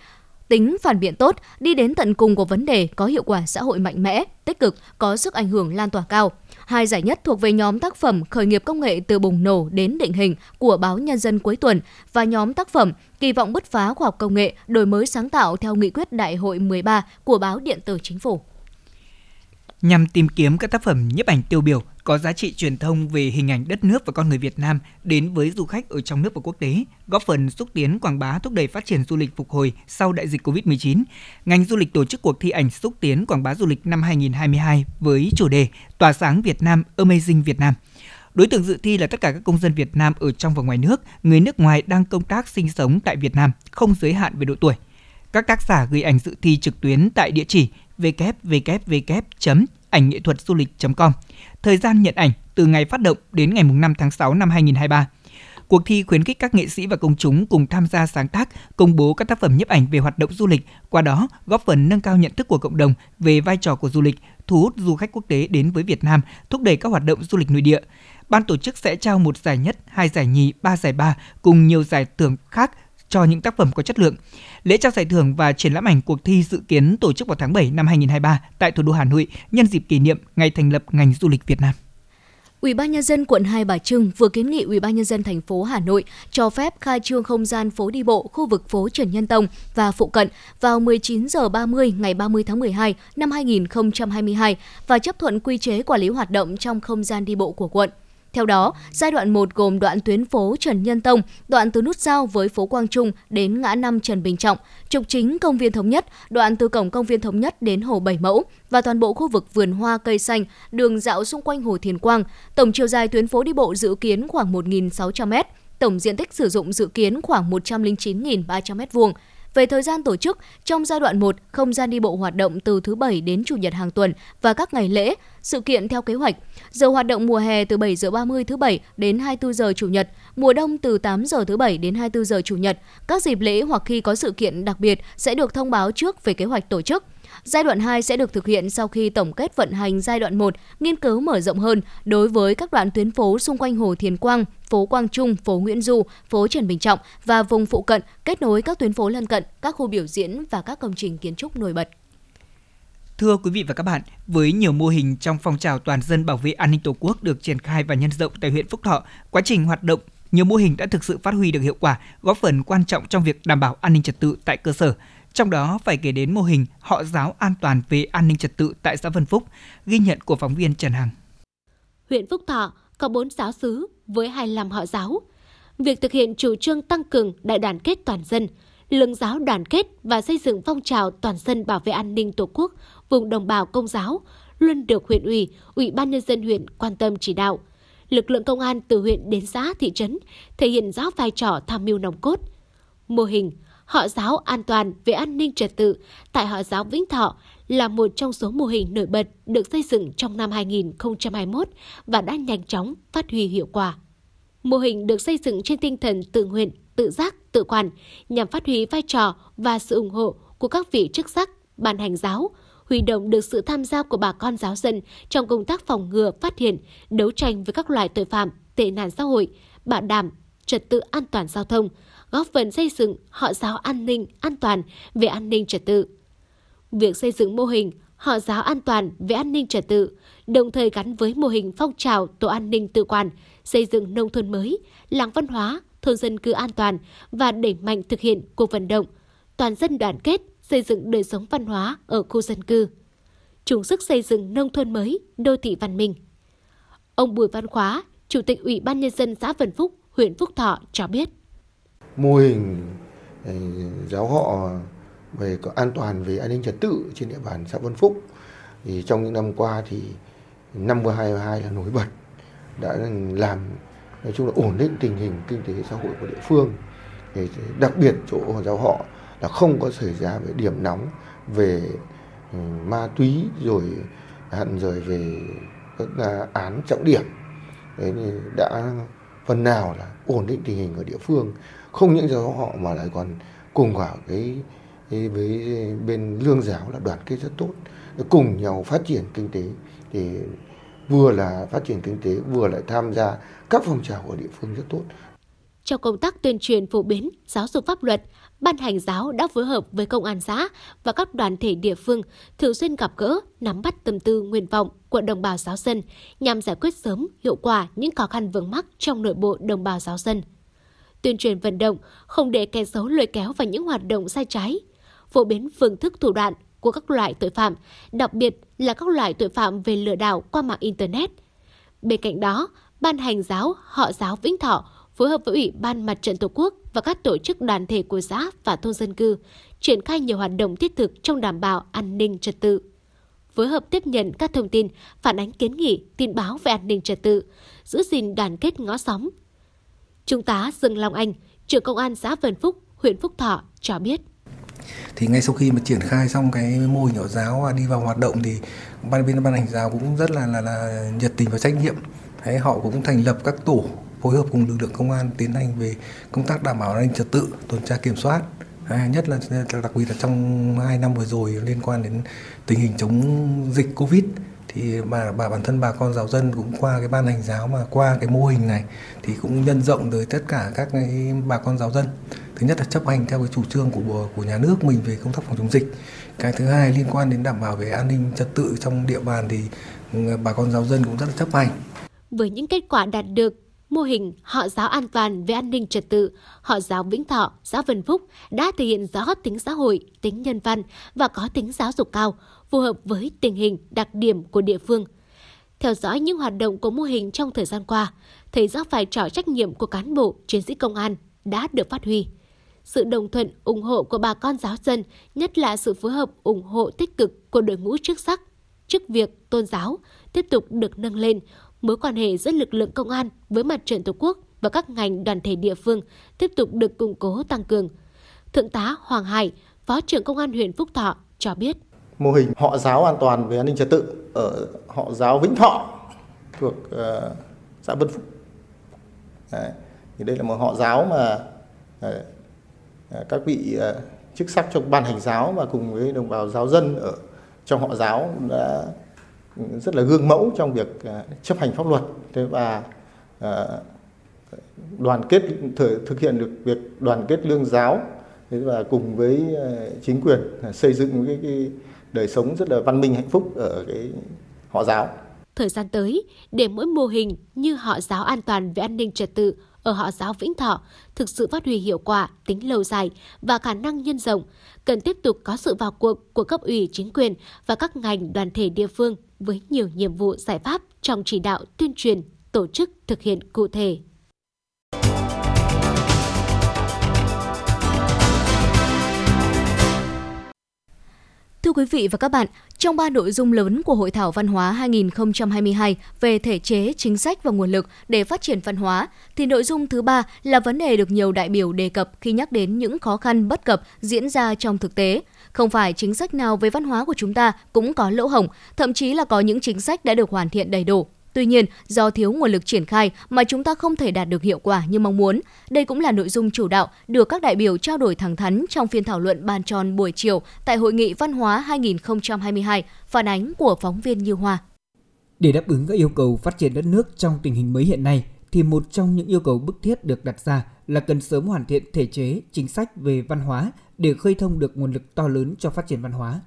tính phản biện tốt, đi đến tận cùng của vấn đề có hiệu quả xã hội mạnh mẽ, tích cực, có sức ảnh hưởng lan tỏa cao. Hai giải nhất thuộc về nhóm tác phẩm Khởi nghiệp công nghệ từ bùng nổ đến định hình của báo Nhân dân cuối tuần và nhóm tác phẩm Kỳ vọng bứt phá khoa học công nghệ, đổi mới sáng tạo theo nghị quyết đại hội 13 của báo Điện tử Chính phủ nhằm tìm kiếm các tác phẩm nhiếp ảnh tiêu biểu có giá trị truyền thông về hình ảnh đất nước và con người Việt Nam đến với du khách ở trong nước và quốc tế, góp phần xúc tiến quảng bá thúc đẩy phát triển du lịch phục hồi sau đại dịch Covid-19. Ngành du lịch tổ chức cuộc thi ảnh xúc tiến quảng bá du lịch năm 2022 với chủ đề Tỏa sáng Việt Nam, Amazing Việt Nam. Đối tượng dự thi là tất cả các công dân Việt Nam ở trong và ngoài nước, người nước ngoài đang công tác sinh sống tại Việt Nam, không giới hạn về độ tuổi. Các tác giả gửi ảnh dự thi trực tuyến tại địa chỉ www.ảnh nghệ thuật du lịch.com. Thời gian nhận ảnh từ ngày phát động đến ngày 5 tháng 6 năm 2023. Cuộc thi khuyến khích các nghệ sĩ và công chúng cùng tham gia sáng tác, công bố các tác phẩm nhiếp ảnh về hoạt động du lịch, qua đó góp phần nâng cao nhận thức của cộng đồng về vai trò của du lịch, thu hút du khách quốc tế đến với Việt Nam, thúc đẩy các hoạt động du lịch nội địa. Ban tổ chức sẽ trao một giải nhất, hai giải nhì, ba giải ba cùng nhiều giải thưởng khác cho những tác phẩm có chất lượng. Lễ trao giải thưởng và triển lãm ảnh cuộc thi dự kiến tổ chức vào tháng 7 năm 2023 tại thủ đô Hà Nội nhân dịp kỷ niệm ngày thành lập ngành du lịch Việt Nam. Ủy ban nhân dân quận Hai Bà Trưng vừa kiến nghị Ủy ban nhân dân thành phố Hà Nội cho phép khai trương không gian phố đi bộ khu vực phố Trần Nhân Tông và phụ cận vào 19 giờ 30 ngày 30 tháng 12 năm 2022 và chấp thuận quy chế quản lý hoạt động trong không gian đi bộ của quận. Theo đó, giai đoạn 1 gồm đoạn tuyến phố Trần Nhân Tông, đoạn từ nút giao với phố Quang Trung đến ngã năm Trần Bình Trọng, trục chính công viên Thống Nhất, đoạn từ cổng công viên Thống Nhất đến Hồ Bảy Mẫu và toàn bộ khu vực vườn hoa cây xanh, đường dạo xung quanh Hồ Thiền Quang. Tổng chiều dài tuyến phố đi bộ dự kiến khoảng 1.600 m, tổng diện tích sử dụng dự kiến khoảng 109.300 m2. Về thời gian tổ chức, trong giai đoạn 1, không gian đi bộ hoạt động từ thứ Bảy đến Chủ nhật hàng tuần và các ngày lễ, sự kiện theo kế hoạch. Giờ hoạt động mùa hè từ 7 giờ 30 thứ Bảy đến 24 giờ Chủ nhật, mùa đông từ 8 giờ thứ Bảy đến 24 giờ Chủ nhật. Các dịp lễ hoặc khi có sự kiện đặc biệt sẽ được thông báo trước về kế hoạch tổ chức. Giai đoạn 2 sẽ được thực hiện sau khi tổng kết vận hành giai đoạn 1, nghiên cứu mở rộng hơn đối với các đoạn tuyến phố xung quanh Hồ Thiền Quang, phố Quang Trung, phố Nguyễn Du, phố Trần Bình Trọng và vùng phụ cận kết nối các tuyến phố lân cận, các khu biểu diễn và các công trình kiến trúc nổi bật. Thưa quý vị và các bạn, với nhiều mô hình trong phong trào toàn dân bảo vệ an ninh Tổ quốc được triển khai và nhân rộng tại huyện Phúc Thọ, quá trình hoạt động nhiều mô hình đã thực sự phát huy được hiệu quả, góp phần quan trọng trong việc đảm bảo an ninh trật tự tại cơ sở. Trong đó phải kể đến mô hình họ giáo an toàn về an ninh trật tự tại xã Vân Phúc, ghi nhận của phóng viên Trần Hằng. Huyện Phúc Thọ có 4 giáo sứ với 25 họ giáo. Việc thực hiện chủ trương tăng cường đại đoàn kết toàn dân, lương giáo đoàn kết và xây dựng phong trào toàn dân bảo vệ an ninh Tổ quốc vùng đồng bào công giáo luôn được huyện ủy, ủy ban nhân dân huyện quan tâm chỉ đạo. Lực lượng công an từ huyện đến xã thị trấn thể hiện rõ vai trò tham mưu nòng cốt. Mô hình họ giáo an toàn về an ninh trật tự tại họ giáo Vĩnh Thọ là một trong số mô hình nổi bật được xây dựng trong năm 2021 và đã nhanh chóng phát huy hiệu quả. Mô hình được xây dựng trên tinh thần tự nguyện, tự giác, tự quản nhằm phát huy vai trò và sự ủng hộ của các vị chức sắc, ban hành giáo, huy động được sự tham gia của bà con giáo dân trong công tác phòng ngừa, phát hiện, đấu tranh với các loại tội phạm, tệ nạn xã hội, bảo đảm trật tự an toàn giao thông, góp phần xây dựng họ giáo an ninh, an toàn về an ninh trật tự. Việc xây dựng mô hình họ giáo an toàn về an ninh trật tự, đồng thời gắn với mô hình phong trào tổ an ninh tự quản, xây dựng nông thôn mới, làng văn hóa, thôn dân cư an toàn và đẩy mạnh thực hiện cuộc vận động toàn dân đoàn kết xây dựng đời sống văn hóa ở khu dân cư, chung sức xây dựng nông thôn mới, đô thị văn minh. Ông Bùi Văn Khóa, Chủ tịch Ủy ban Nhân dân xã Vân Phúc, huyện Phúc Thọ cho biết. Mô hình ờ, giáo họ về an toàn về an ninh trật tự trên địa bàn xã Vân Phúc. Thì trong những năm qua thì năm 2022 là nổi bật, đã làm nói chung là ổn định tình hình kinh tế xã hội của địa phương. Thì đặc biệt chỗ giáo họ là không có xảy ra về điểm nóng về ừ, ma túy rồi hạn rồi về các à, án trọng điểm. Đấy thì đã phần nào là ổn định tình hình ở địa phương không những cho họ mà lại còn cùng cả cái, với bên lương giáo là đoàn kết rất tốt cùng nhau phát triển kinh tế thì vừa là phát triển kinh tế vừa lại tham gia các phong trào ở địa phương rất tốt. Trong công tác tuyên truyền phổ biến giáo dục pháp luật, Ban hành giáo đã phối hợp với công an xã và các đoàn thể địa phương thường xuyên gặp gỡ, nắm bắt tâm tư nguyện vọng của đồng bào giáo dân nhằm giải quyết sớm, hiệu quả những khó khăn vướng mắc trong nội bộ đồng bào giáo dân. Tuyên truyền vận động không để kẻ xấu lôi kéo vào những hoạt động sai trái, phổ biến phương thức thủ đoạn của các loại tội phạm, đặc biệt là các loại tội phạm về lừa đảo qua mạng Internet. Bên cạnh đó, Ban hành giáo họ giáo Vĩnh Thọ phối hợp với Ủy ban Mặt trận Tổ quốc và các tổ chức đoàn thể của xã và thôn dân cư, triển khai nhiều hoạt động thiết thực trong đảm bảo an ninh trật tự. Phối hợp tiếp nhận các thông tin, phản ánh kiến nghị, tin báo về an ninh trật tự, giữ gìn đoàn kết ngõ xóm. Trung tá Dương Long Anh, trưởng công an xã Vân Phúc, huyện Phúc Thọ cho biết. Thì ngay sau khi mà triển khai xong cái mô hình nhỏ giáo đi vào hoạt động thì ban biên ban hành giáo cũng rất là là, là nhiệt tình và trách nhiệm. Thế họ cũng thành lập các tổ phối hợp cùng lực lượng công an tiến hành về công tác đảm bảo an ninh trật tự, tuần tra kiểm soát. À, nhất là đặc biệt là trong hai năm vừa rồi liên quan đến tình hình chống dịch Covid thì bà, bà bản thân bà con giáo dân cũng qua cái ban hành giáo mà qua cái mô hình này thì cũng nhân rộng tới tất cả các cái bà con giáo dân. Thứ nhất là chấp hành theo cái chủ trương của của nhà nước mình về công tác phòng chống dịch. Cái thứ hai liên quan đến đảm bảo về an ninh trật tự trong địa bàn thì ừ, bà con giáo dân cũng rất là chấp hành. Với những kết quả đạt được, mô hình họ giáo an toàn về an ninh trật tự, họ giáo Vĩnh Thọ, xã Vân Phúc đã thể hiện rõ tính xã hội, tính nhân văn và có tính giáo dục cao, phù hợp với tình hình đặc điểm của địa phương. Theo dõi những hoạt động của mô hình trong thời gian qua, thấy rõ vai trò trách nhiệm của cán bộ, chiến sĩ công an đã được phát huy. Sự đồng thuận, ủng hộ của bà con giáo dân, nhất là sự phối hợp ủng hộ tích cực của đội ngũ chức sắc, chức việc, tôn giáo, tiếp tục được nâng lên, mối quan hệ giữa lực lượng công an với mặt trận Tổ quốc và các ngành đoàn thể địa phương tiếp tục được củng cố tăng cường. Thượng tá Hoàng Hải, Phó trưởng Công an huyện Phúc Thọ cho biết. Mô hình họ giáo an toàn về an ninh trật tự ở họ giáo Vĩnh Thọ thuộc uh, xã Vân Phúc. Đấy. Thì đây là một họ giáo mà uh, các vị uh, chức sắc trong ban hành giáo và cùng với đồng bào giáo dân ở trong họ giáo đã rất là gương mẫu trong việc chấp hành pháp luật thế và đoàn kết thực hiện được việc đoàn kết lương giáo thế và cùng với chính quyền xây dựng cái, cái đời sống rất là văn minh hạnh phúc ở cái họ giáo. Thời gian tới, để mỗi mô hình như họ giáo an toàn về an ninh trật tự ở họ giáo Vĩnh Thọ thực sự phát huy hiệu quả, tính lâu dài và khả năng nhân rộng, cần tiếp tục có sự vào cuộc của cấp ủy chính quyền và các ngành đoàn thể địa phương với nhiều nhiệm vụ giải pháp trong chỉ đạo tuyên truyền, tổ chức thực hiện cụ thể. Thưa quý vị và các bạn, trong ba nội dung lớn của Hội thảo Văn hóa 2022 về thể chế, chính sách và nguồn lực để phát triển văn hóa, thì nội dung thứ ba là vấn đề được nhiều đại biểu đề cập khi nhắc đến những khó khăn bất cập diễn ra trong thực tế. Không phải chính sách nào về văn hóa của chúng ta cũng có lỗ hổng, thậm chí là có những chính sách đã được hoàn thiện đầy đủ. Tuy nhiên, do thiếu nguồn lực triển khai mà chúng ta không thể đạt được hiệu quả như mong muốn. Đây cũng là nội dung chủ đạo được các đại biểu trao đổi thẳng thắn trong phiên thảo luận bàn tròn buổi chiều tại Hội nghị Văn hóa 2022, phản ánh của phóng viên Như Hoa. Để đáp ứng các yêu cầu phát triển đất nước trong tình hình mới hiện nay, thì một trong những yêu cầu bức thiết được đặt ra là cần sớm hoàn thiện thể chế, chính sách về văn hóa để khơi thông được nguồn lực to lớn cho phát triển văn hóa.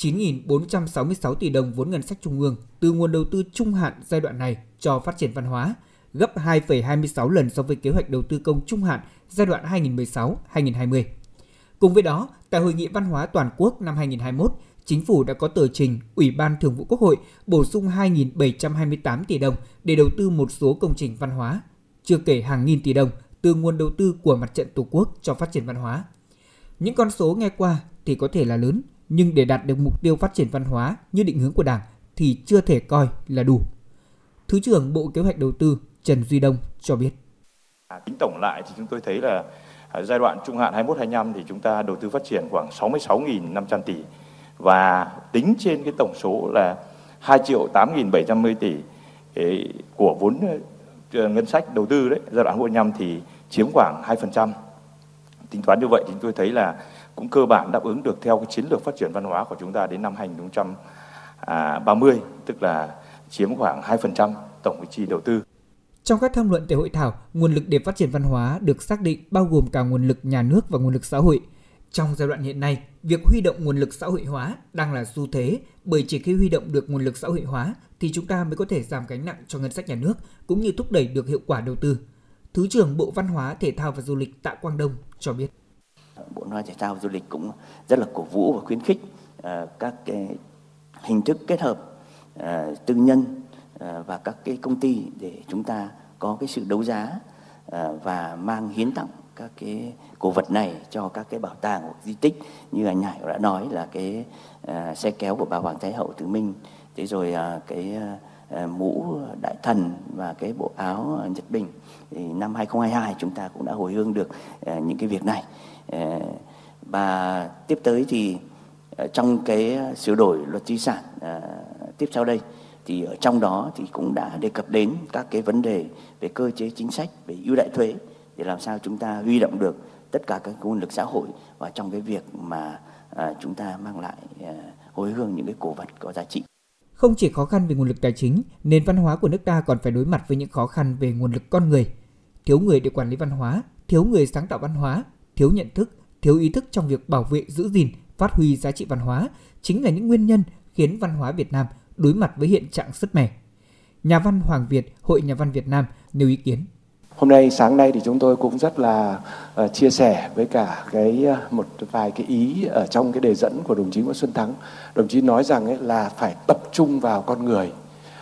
9.466 tỷ đồng vốn ngân sách trung ương từ nguồn đầu tư trung hạn giai đoạn này cho phát triển văn hóa, gấp 2,26 lần so với kế hoạch đầu tư công trung hạn giai đoạn 2016-2020. Cùng với đó, tại Hội nghị Văn hóa Toàn quốc năm 2021, Chính phủ đã có tờ trình Ủy ban Thường vụ Quốc hội bổ sung 2.728 tỷ đồng để đầu tư một số công trình văn hóa, chưa kể hàng nghìn tỷ đồng từ nguồn đầu tư của Mặt trận Tổ quốc cho phát triển văn hóa. Những con số nghe qua thì có thể là lớn, nhưng để đạt được mục tiêu phát triển văn hóa như định hướng của Đảng thì chưa thể coi là đủ. Thứ trưởng Bộ Kế hoạch Đầu tư Trần Duy Đông cho biết. À, tính tổng lại thì chúng tôi thấy là à, giai đoạn trung hạn 21-25 thì chúng ta đầu tư phát triển khoảng 66.500 tỷ và tính trên cái tổng số là 2 triệu 8.750 tỷ của vốn ờ, ngân sách đầu tư đấy giai đoạn 25 thì chiếm khoảng 2%. Tính toán như vậy thì chúng tôi thấy là cũng cơ bản đáp ứng được theo cái chiến lược phát triển văn hóa của chúng ta đến năm 2030, à, tức là chiếm khoảng 2% tổng chi đầu tư. Trong các tham luận tại hội thảo, nguồn lực để phát triển văn hóa được xác định bao gồm cả nguồn lực nhà nước và nguồn lực xã hội. Trong giai đoạn hiện nay, việc huy động nguồn lực xã hội hóa đang là xu thế bởi chỉ khi huy động được nguồn lực xã hội hóa thì chúng ta mới có thể giảm gánh nặng cho ngân sách nhà nước cũng như thúc đẩy được hiệu quả đầu tư. Thứ trưởng Bộ Văn hóa, Thể thao và Du lịch Tạ Quang Đông cho biết. Bộ Văn hóa Thể thao Du lịch cũng rất là cổ vũ và khuyến khích uh, các cái hình thức kết hợp uh, tư nhân uh, và các cái công ty để chúng ta có cái sự đấu giá uh, và mang hiến tặng các cái cổ vật này cho các cái bảo tàng hoặc di tích. Như anh Hải đã nói là cái uh, xe kéo của bà Hoàng Thái Hậu Tử Minh thế rồi uh, cái uh, mũ đại thần và cái bộ áo Nhật Bình. Thì năm 2022 chúng ta cũng đã hồi hương được uh, những cái việc này. Ờ, và tiếp tới thì ờ, trong cái ờ, sửa đổi luật di sản tiếp sau đây thì ở trong đó thì cũng đã đề cập đến các cái vấn đề về cơ chế chính sách về ưu đại thuế để làm sao chúng ta huy động được tất cả các nguồn lực xã hội và trong cái việc mà chúng ta mang lại hồi hương những cái cổ vật có giá trị. Không chỉ khó khăn về nguồn lực tài chính, nền văn hóa của nước ta còn phải đối mặt với những khó khăn về nguồn lực con người. Thiếu người để quản lý văn hóa, thiếu người sáng tạo văn hóa, thiếu nhận thức, thiếu ý thức trong việc bảo vệ, giữ gìn, phát huy giá trị văn hóa chính là những nguyên nhân khiến văn hóa Việt Nam đối mặt với hiện trạng sứt mẻ. nhà văn Hoàng Việt, Hội Nhà văn Việt Nam nêu ý kiến. Hôm nay sáng nay thì chúng tôi cũng rất là uh, chia sẻ với cả cái uh, một vài cái ý ở trong cái đề dẫn của đồng chí Nguyễn Xuân Thắng. Đồng chí nói rằng ấy là phải tập trung vào con người.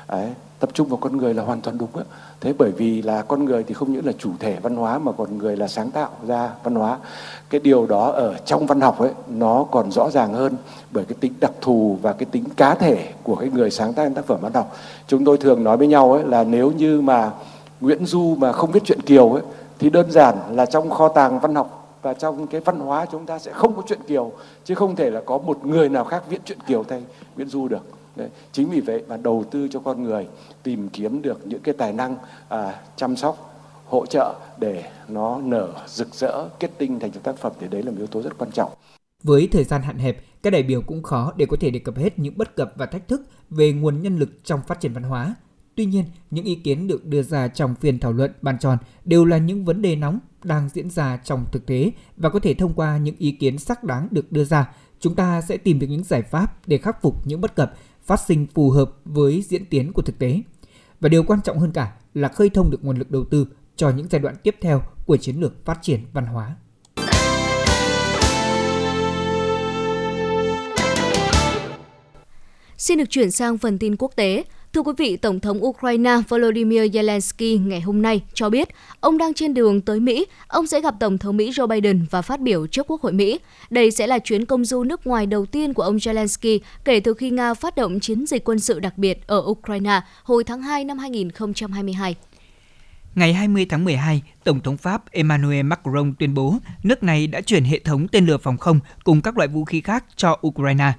Đấy, tập trung vào con người là hoàn toàn đúng đó. Thế bởi vì là con người thì không những là chủ thể văn hóa mà còn người là sáng tạo ra văn hóa. Cái điều đó ở trong văn học ấy, nó còn rõ ràng hơn bởi cái tính đặc thù và cái tính cá thể của cái người sáng tác tác phẩm văn học. Chúng tôi thường nói với nhau ấy là nếu như mà Nguyễn Du mà không viết chuyện Kiều ấy, thì đơn giản là trong kho tàng văn học và trong cái văn hóa chúng ta sẽ không có chuyện Kiều, chứ không thể là có một người nào khác viết chuyện Kiều thay Nguyễn Du được. Đấy. Chính vì vậy mà đầu tư cho con người tìm kiếm được những cái tài năng à, chăm sóc hỗ trợ để nó nở rực rỡ kết tinh thành tác phẩm thì đấy là một yếu tố rất quan trọng. Với thời gian hạn hẹp, các đại biểu cũng khó để có thể đề cập hết những bất cập và thách thức về nguồn nhân lực trong phát triển văn hóa. Tuy nhiên, những ý kiến được đưa ra trong phiên thảo luận bàn tròn đều là những vấn đề nóng đang diễn ra trong thực tế và có thể thông qua những ý kiến xác đáng được đưa ra, chúng ta sẽ tìm được những giải pháp để khắc phục những bất cập phát sinh phù hợp với diễn tiến của thực tế. Và điều quan trọng hơn cả là khơi thông được nguồn lực đầu tư cho những giai đoạn tiếp theo của chiến lược phát triển văn hóa. Xin được chuyển sang phần tin quốc tế. Thưa quý vị, Tổng thống Ukraine Volodymyr Zelensky ngày hôm nay cho biết ông đang trên đường tới Mỹ, ông sẽ gặp Tổng thống Mỹ Joe Biden và phát biểu trước Quốc hội Mỹ. Đây sẽ là chuyến công du nước ngoài đầu tiên của ông Zelensky kể từ khi Nga phát động chiến dịch quân sự đặc biệt ở Ukraine hồi tháng 2 năm 2022. Ngày 20 tháng 12, Tổng thống Pháp Emmanuel Macron tuyên bố nước này đã chuyển hệ thống tên lửa phòng không cùng các loại vũ khí khác cho Ukraine.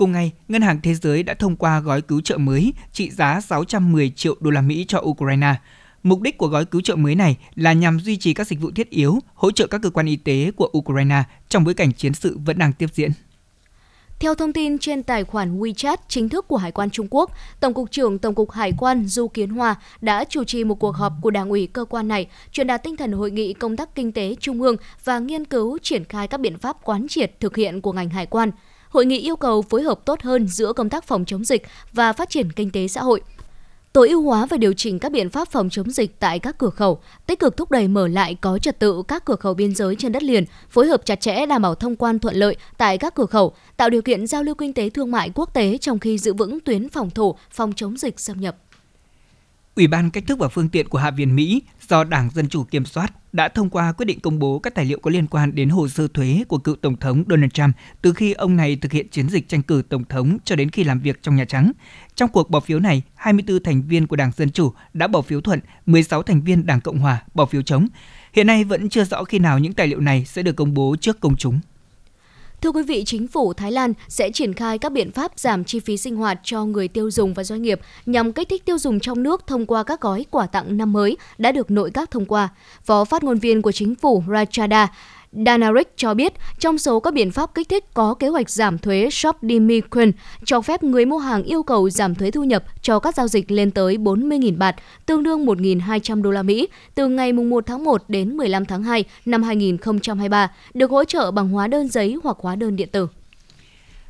Cùng ngày, Ngân hàng Thế giới đã thông qua gói cứu trợ mới trị giá 610 triệu đô la Mỹ cho Ukraine. Mục đích của gói cứu trợ mới này là nhằm duy trì các dịch vụ thiết yếu, hỗ trợ các cơ quan y tế của Ukraine trong bối cảnh chiến sự vẫn đang tiếp diễn. Theo thông tin trên tài khoản WeChat chính thức của Hải quan Trung Quốc, Tổng cục trưởng Tổng cục Hải quan Du Kiến Hoa đã chủ trì một cuộc họp của Đảng ủy cơ quan này, truyền đạt tinh thần hội nghị công tác kinh tế trung ương và nghiên cứu triển khai các biện pháp quán triệt thực hiện của ngành hải quan – hội nghị yêu cầu phối hợp tốt hơn giữa công tác phòng chống dịch và phát triển kinh tế xã hội, tối ưu hóa và điều chỉnh các biện pháp phòng chống dịch tại các cửa khẩu, tích cực thúc đẩy mở lại có trật tự các cửa khẩu biên giới trên đất liền, phối hợp chặt chẽ đảm bảo thông quan thuận lợi tại các cửa khẩu, tạo điều kiện giao lưu kinh tế thương mại quốc tế trong khi giữ vững tuyến phòng thủ, phòng chống dịch xâm nhập. Ủy ban Cách thức và Phương tiện của Hạ viện Mỹ do Đảng Dân Chủ kiểm soát đã thông qua quyết định công bố các tài liệu có liên quan đến hồ sơ thuế của cựu Tổng thống Donald Trump từ khi ông này thực hiện chiến dịch tranh cử Tổng thống cho đến khi làm việc trong Nhà Trắng. Trong cuộc bỏ phiếu này, 24 thành viên của Đảng Dân Chủ đã bỏ phiếu thuận, 16 thành viên Đảng Cộng Hòa bỏ phiếu chống. Hiện nay vẫn chưa rõ khi nào những tài liệu này sẽ được công bố trước công chúng. Thưa quý vị, chính phủ Thái Lan sẽ triển khai các biện pháp giảm chi phí sinh hoạt cho người tiêu dùng và doanh nghiệp nhằm kích thích tiêu dùng trong nước thông qua các gói quà tặng năm mới đã được nội các thông qua. Phó phát ngôn viên của chính phủ Rachada Danaric cho biết, trong số các biện pháp kích thích có kế hoạch giảm thuế Shop Dimikun, cho phép người mua hàng yêu cầu giảm thuế thu nhập cho các giao dịch lên tới 40.000 bạt, tương đương 1.200 đô la Mỹ, từ ngày 1 tháng 1 đến 15 tháng 2 năm 2023, được hỗ trợ bằng hóa đơn giấy hoặc hóa đơn điện tử.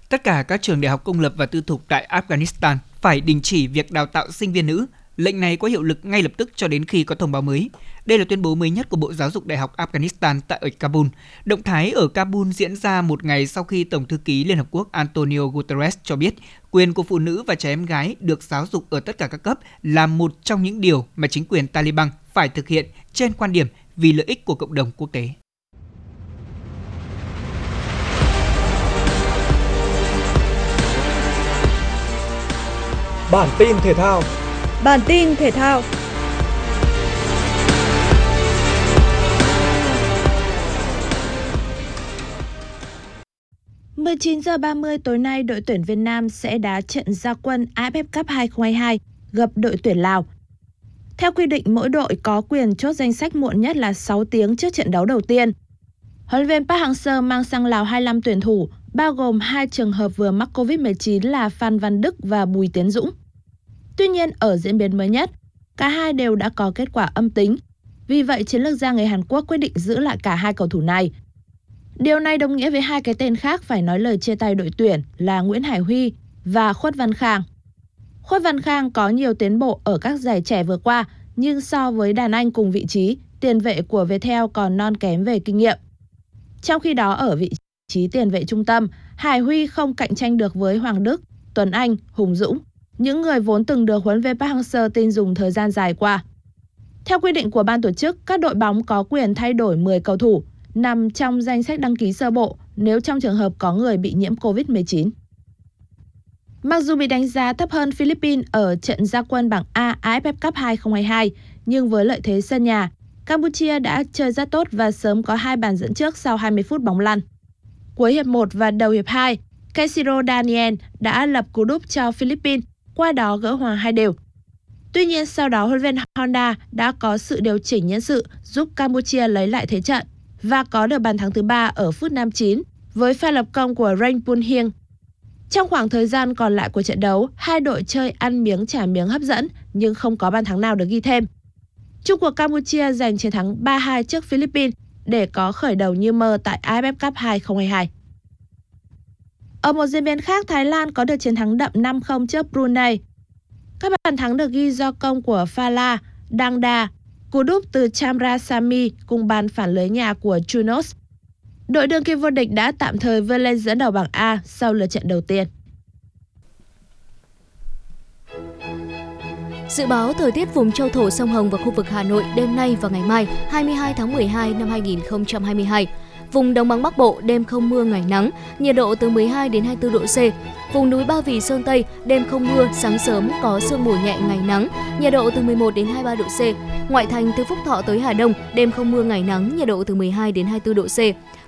Tất cả các trường đại học công lập và tư thục tại Afghanistan phải đình chỉ việc đào tạo sinh viên nữ Lệnh này có hiệu lực ngay lập tức cho đến khi có thông báo mới. Đây là tuyên bố mới nhất của Bộ Giáo dục Đại học Afghanistan tại ở Kabul. Động thái ở Kabul diễn ra một ngày sau khi Tổng thư ký Liên Hợp Quốc Antonio Guterres cho biết quyền của phụ nữ và trẻ em gái được giáo dục ở tất cả các cấp là một trong những điều mà chính quyền Taliban phải thực hiện trên quan điểm vì lợi ích của cộng đồng quốc tế. Bản tin thể thao Bản tin thể thao chín giờ 30 tối nay, đội tuyển Việt Nam sẽ đá trận gia quân AFF Cup 2022 gặp đội tuyển Lào. Theo quy định, mỗi đội có quyền chốt danh sách muộn nhất là 6 tiếng trước trận đấu đầu tiên. Huấn luyện viên Park Hang-seo mang sang Lào 25 tuyển thủ, bao gồm hai trường hợp vừa mắc Covid-19 là Phan Văn Đức và Bùi Tiến Dũng. Tuy nhiên, ở diễn biến mới nhất, cả hai đều đã có kết quả âm tính. Vì vậy, chiến lược gia người Hàn Quốc quyết định giữ lại cả hai cầu thủ này. Điều này đồng nghĩa với hai cái tên khác phải nói lời chia tay đội tuyển là Nguyễn Hải Huy và Khuất Văn Khang. Khuất Văn Khang có nhiều tiến bộ ở các giải trẻ vừa qua, nhưng so với đàn anh cùng vị trí, tiền vệ của Viettel còn non kém về kinh nghiệm. Trong khi đó ở vị trí tiền vệ trung tâm, Hải Huy không cạnh tranh được với Hoàng Đức, Tuấn Anh, Hùng Dũng, những người vốn từng được huấn luyện Park Hang-seo tin dùng thời gian dài qua. Theo quy định của ban tổ chức, các đội bóng có quyền thay đổi 10 cầu thủ nằm trong danh sách đăng ký sơ bộ nếu trong trường hợp có người bị nhiễm COVID-19. Mặc dù bị đánh giá thấp hơn Philippines ở trận gia quân bảng A AFF Cup 2022, nhưng với lợi thế sân nhà, Campuchia đã chơi rất tốt và sớm có hai bàn dẫn trước sau 20 phút bóng lăn. Cuối hiệp 1 và đầu hiệp 2, Casiro Daniel đã lập cú đúp cho Philippines, qua đó gỡ hòa hai đều. Tuy nhiên sau đó huấn luyện Honda đã có sự điều chỉnh nhân sự giúp Campuchia lấy lại thế trận và có được bàn thắng thứ ba ở phút 59 với pha lập công của Rain Pun Hieng. Trong khoảng thời gian còn lại của trận đấu, hai đội chơi ăn miếng trả miếng hấp dẫn nhưng không có bàn thắng nào được ghi thêm. Trung cuộc Campuchia giành chiến thắng 3-2 trước Philippines để có khởi đầu như mơ tại AFF Cup 2022. Ở một diễn biến khác, Thái Lan có được chiến thắng đậm 5-0 trước Brunei. Các bàn thắng được ghi do công của Fala, Dangda, cú đúp từ Chamra Sami cùng bàn phản lưới nhà của Junos. Đội đương kim vô địch đã tạm thời vươn lên dẫn đầu bảng A sau lượt trận đầu tiên. Dự báo thời tiết vùng châu thổ sông Hồng và khu vực Hà Nội đêm nay và ngày mai 22 tháng 12 năm 2022. Vùng Đồng bằng Bắc Bộ đêm không mưa ngày nắng, nhiệt độ từ 12 đến 24 độ C. Vùng núi Ba Vì Sơn Tây đêm không mưa, sáng sớm có sương mù nhẹ ngày nắng, nhiệt độ từ 11 đến 23 độ C. Ngoại thành từ Phúc Thọ tới Hà Đông đêm không mưa ngày nắng, nhiệt độ từ 12 đến 24 độ C.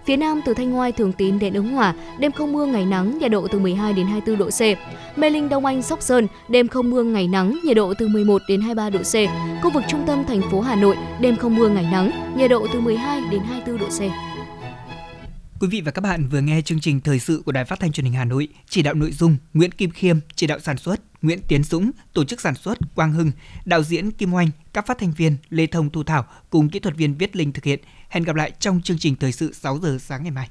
Phía Nam từ Thanh Ngoai Thường Tín đến Ứng Hòa, đêm không mưa ngày nắng, nhiệt độ từ 12 đến 24 độ C. Mê Linh Đông Anh Sóc Sơn, đêm không mưa ngày nắng, nhiệt độ từ 11 đến 23 độ C. Khu vực trung tâm thành phố Hà Nội, đêm không mưa ngày nắng, nhiệt độ từ 12 đến 24 độ C. Quý vị và các bạn vừa nghe chương trình thời sự của Đài Phát thanh Truyền hình Hà Nội, chỉ đạo nội dung Nguyễn Kim Khiêm, chỉ đạo sản xuất Nguyễn Tiến Dũng, tổ chức sản xuất Quang Hưng, đạo diễn Kim Oanh, các phát thanh viên Lê Thông Thu Thảo cùng kỹ thuật viên Viết Linh thực hiện. Hẹn gặp lại trong chương trình thời sự 6 giờ sáng ngày mai.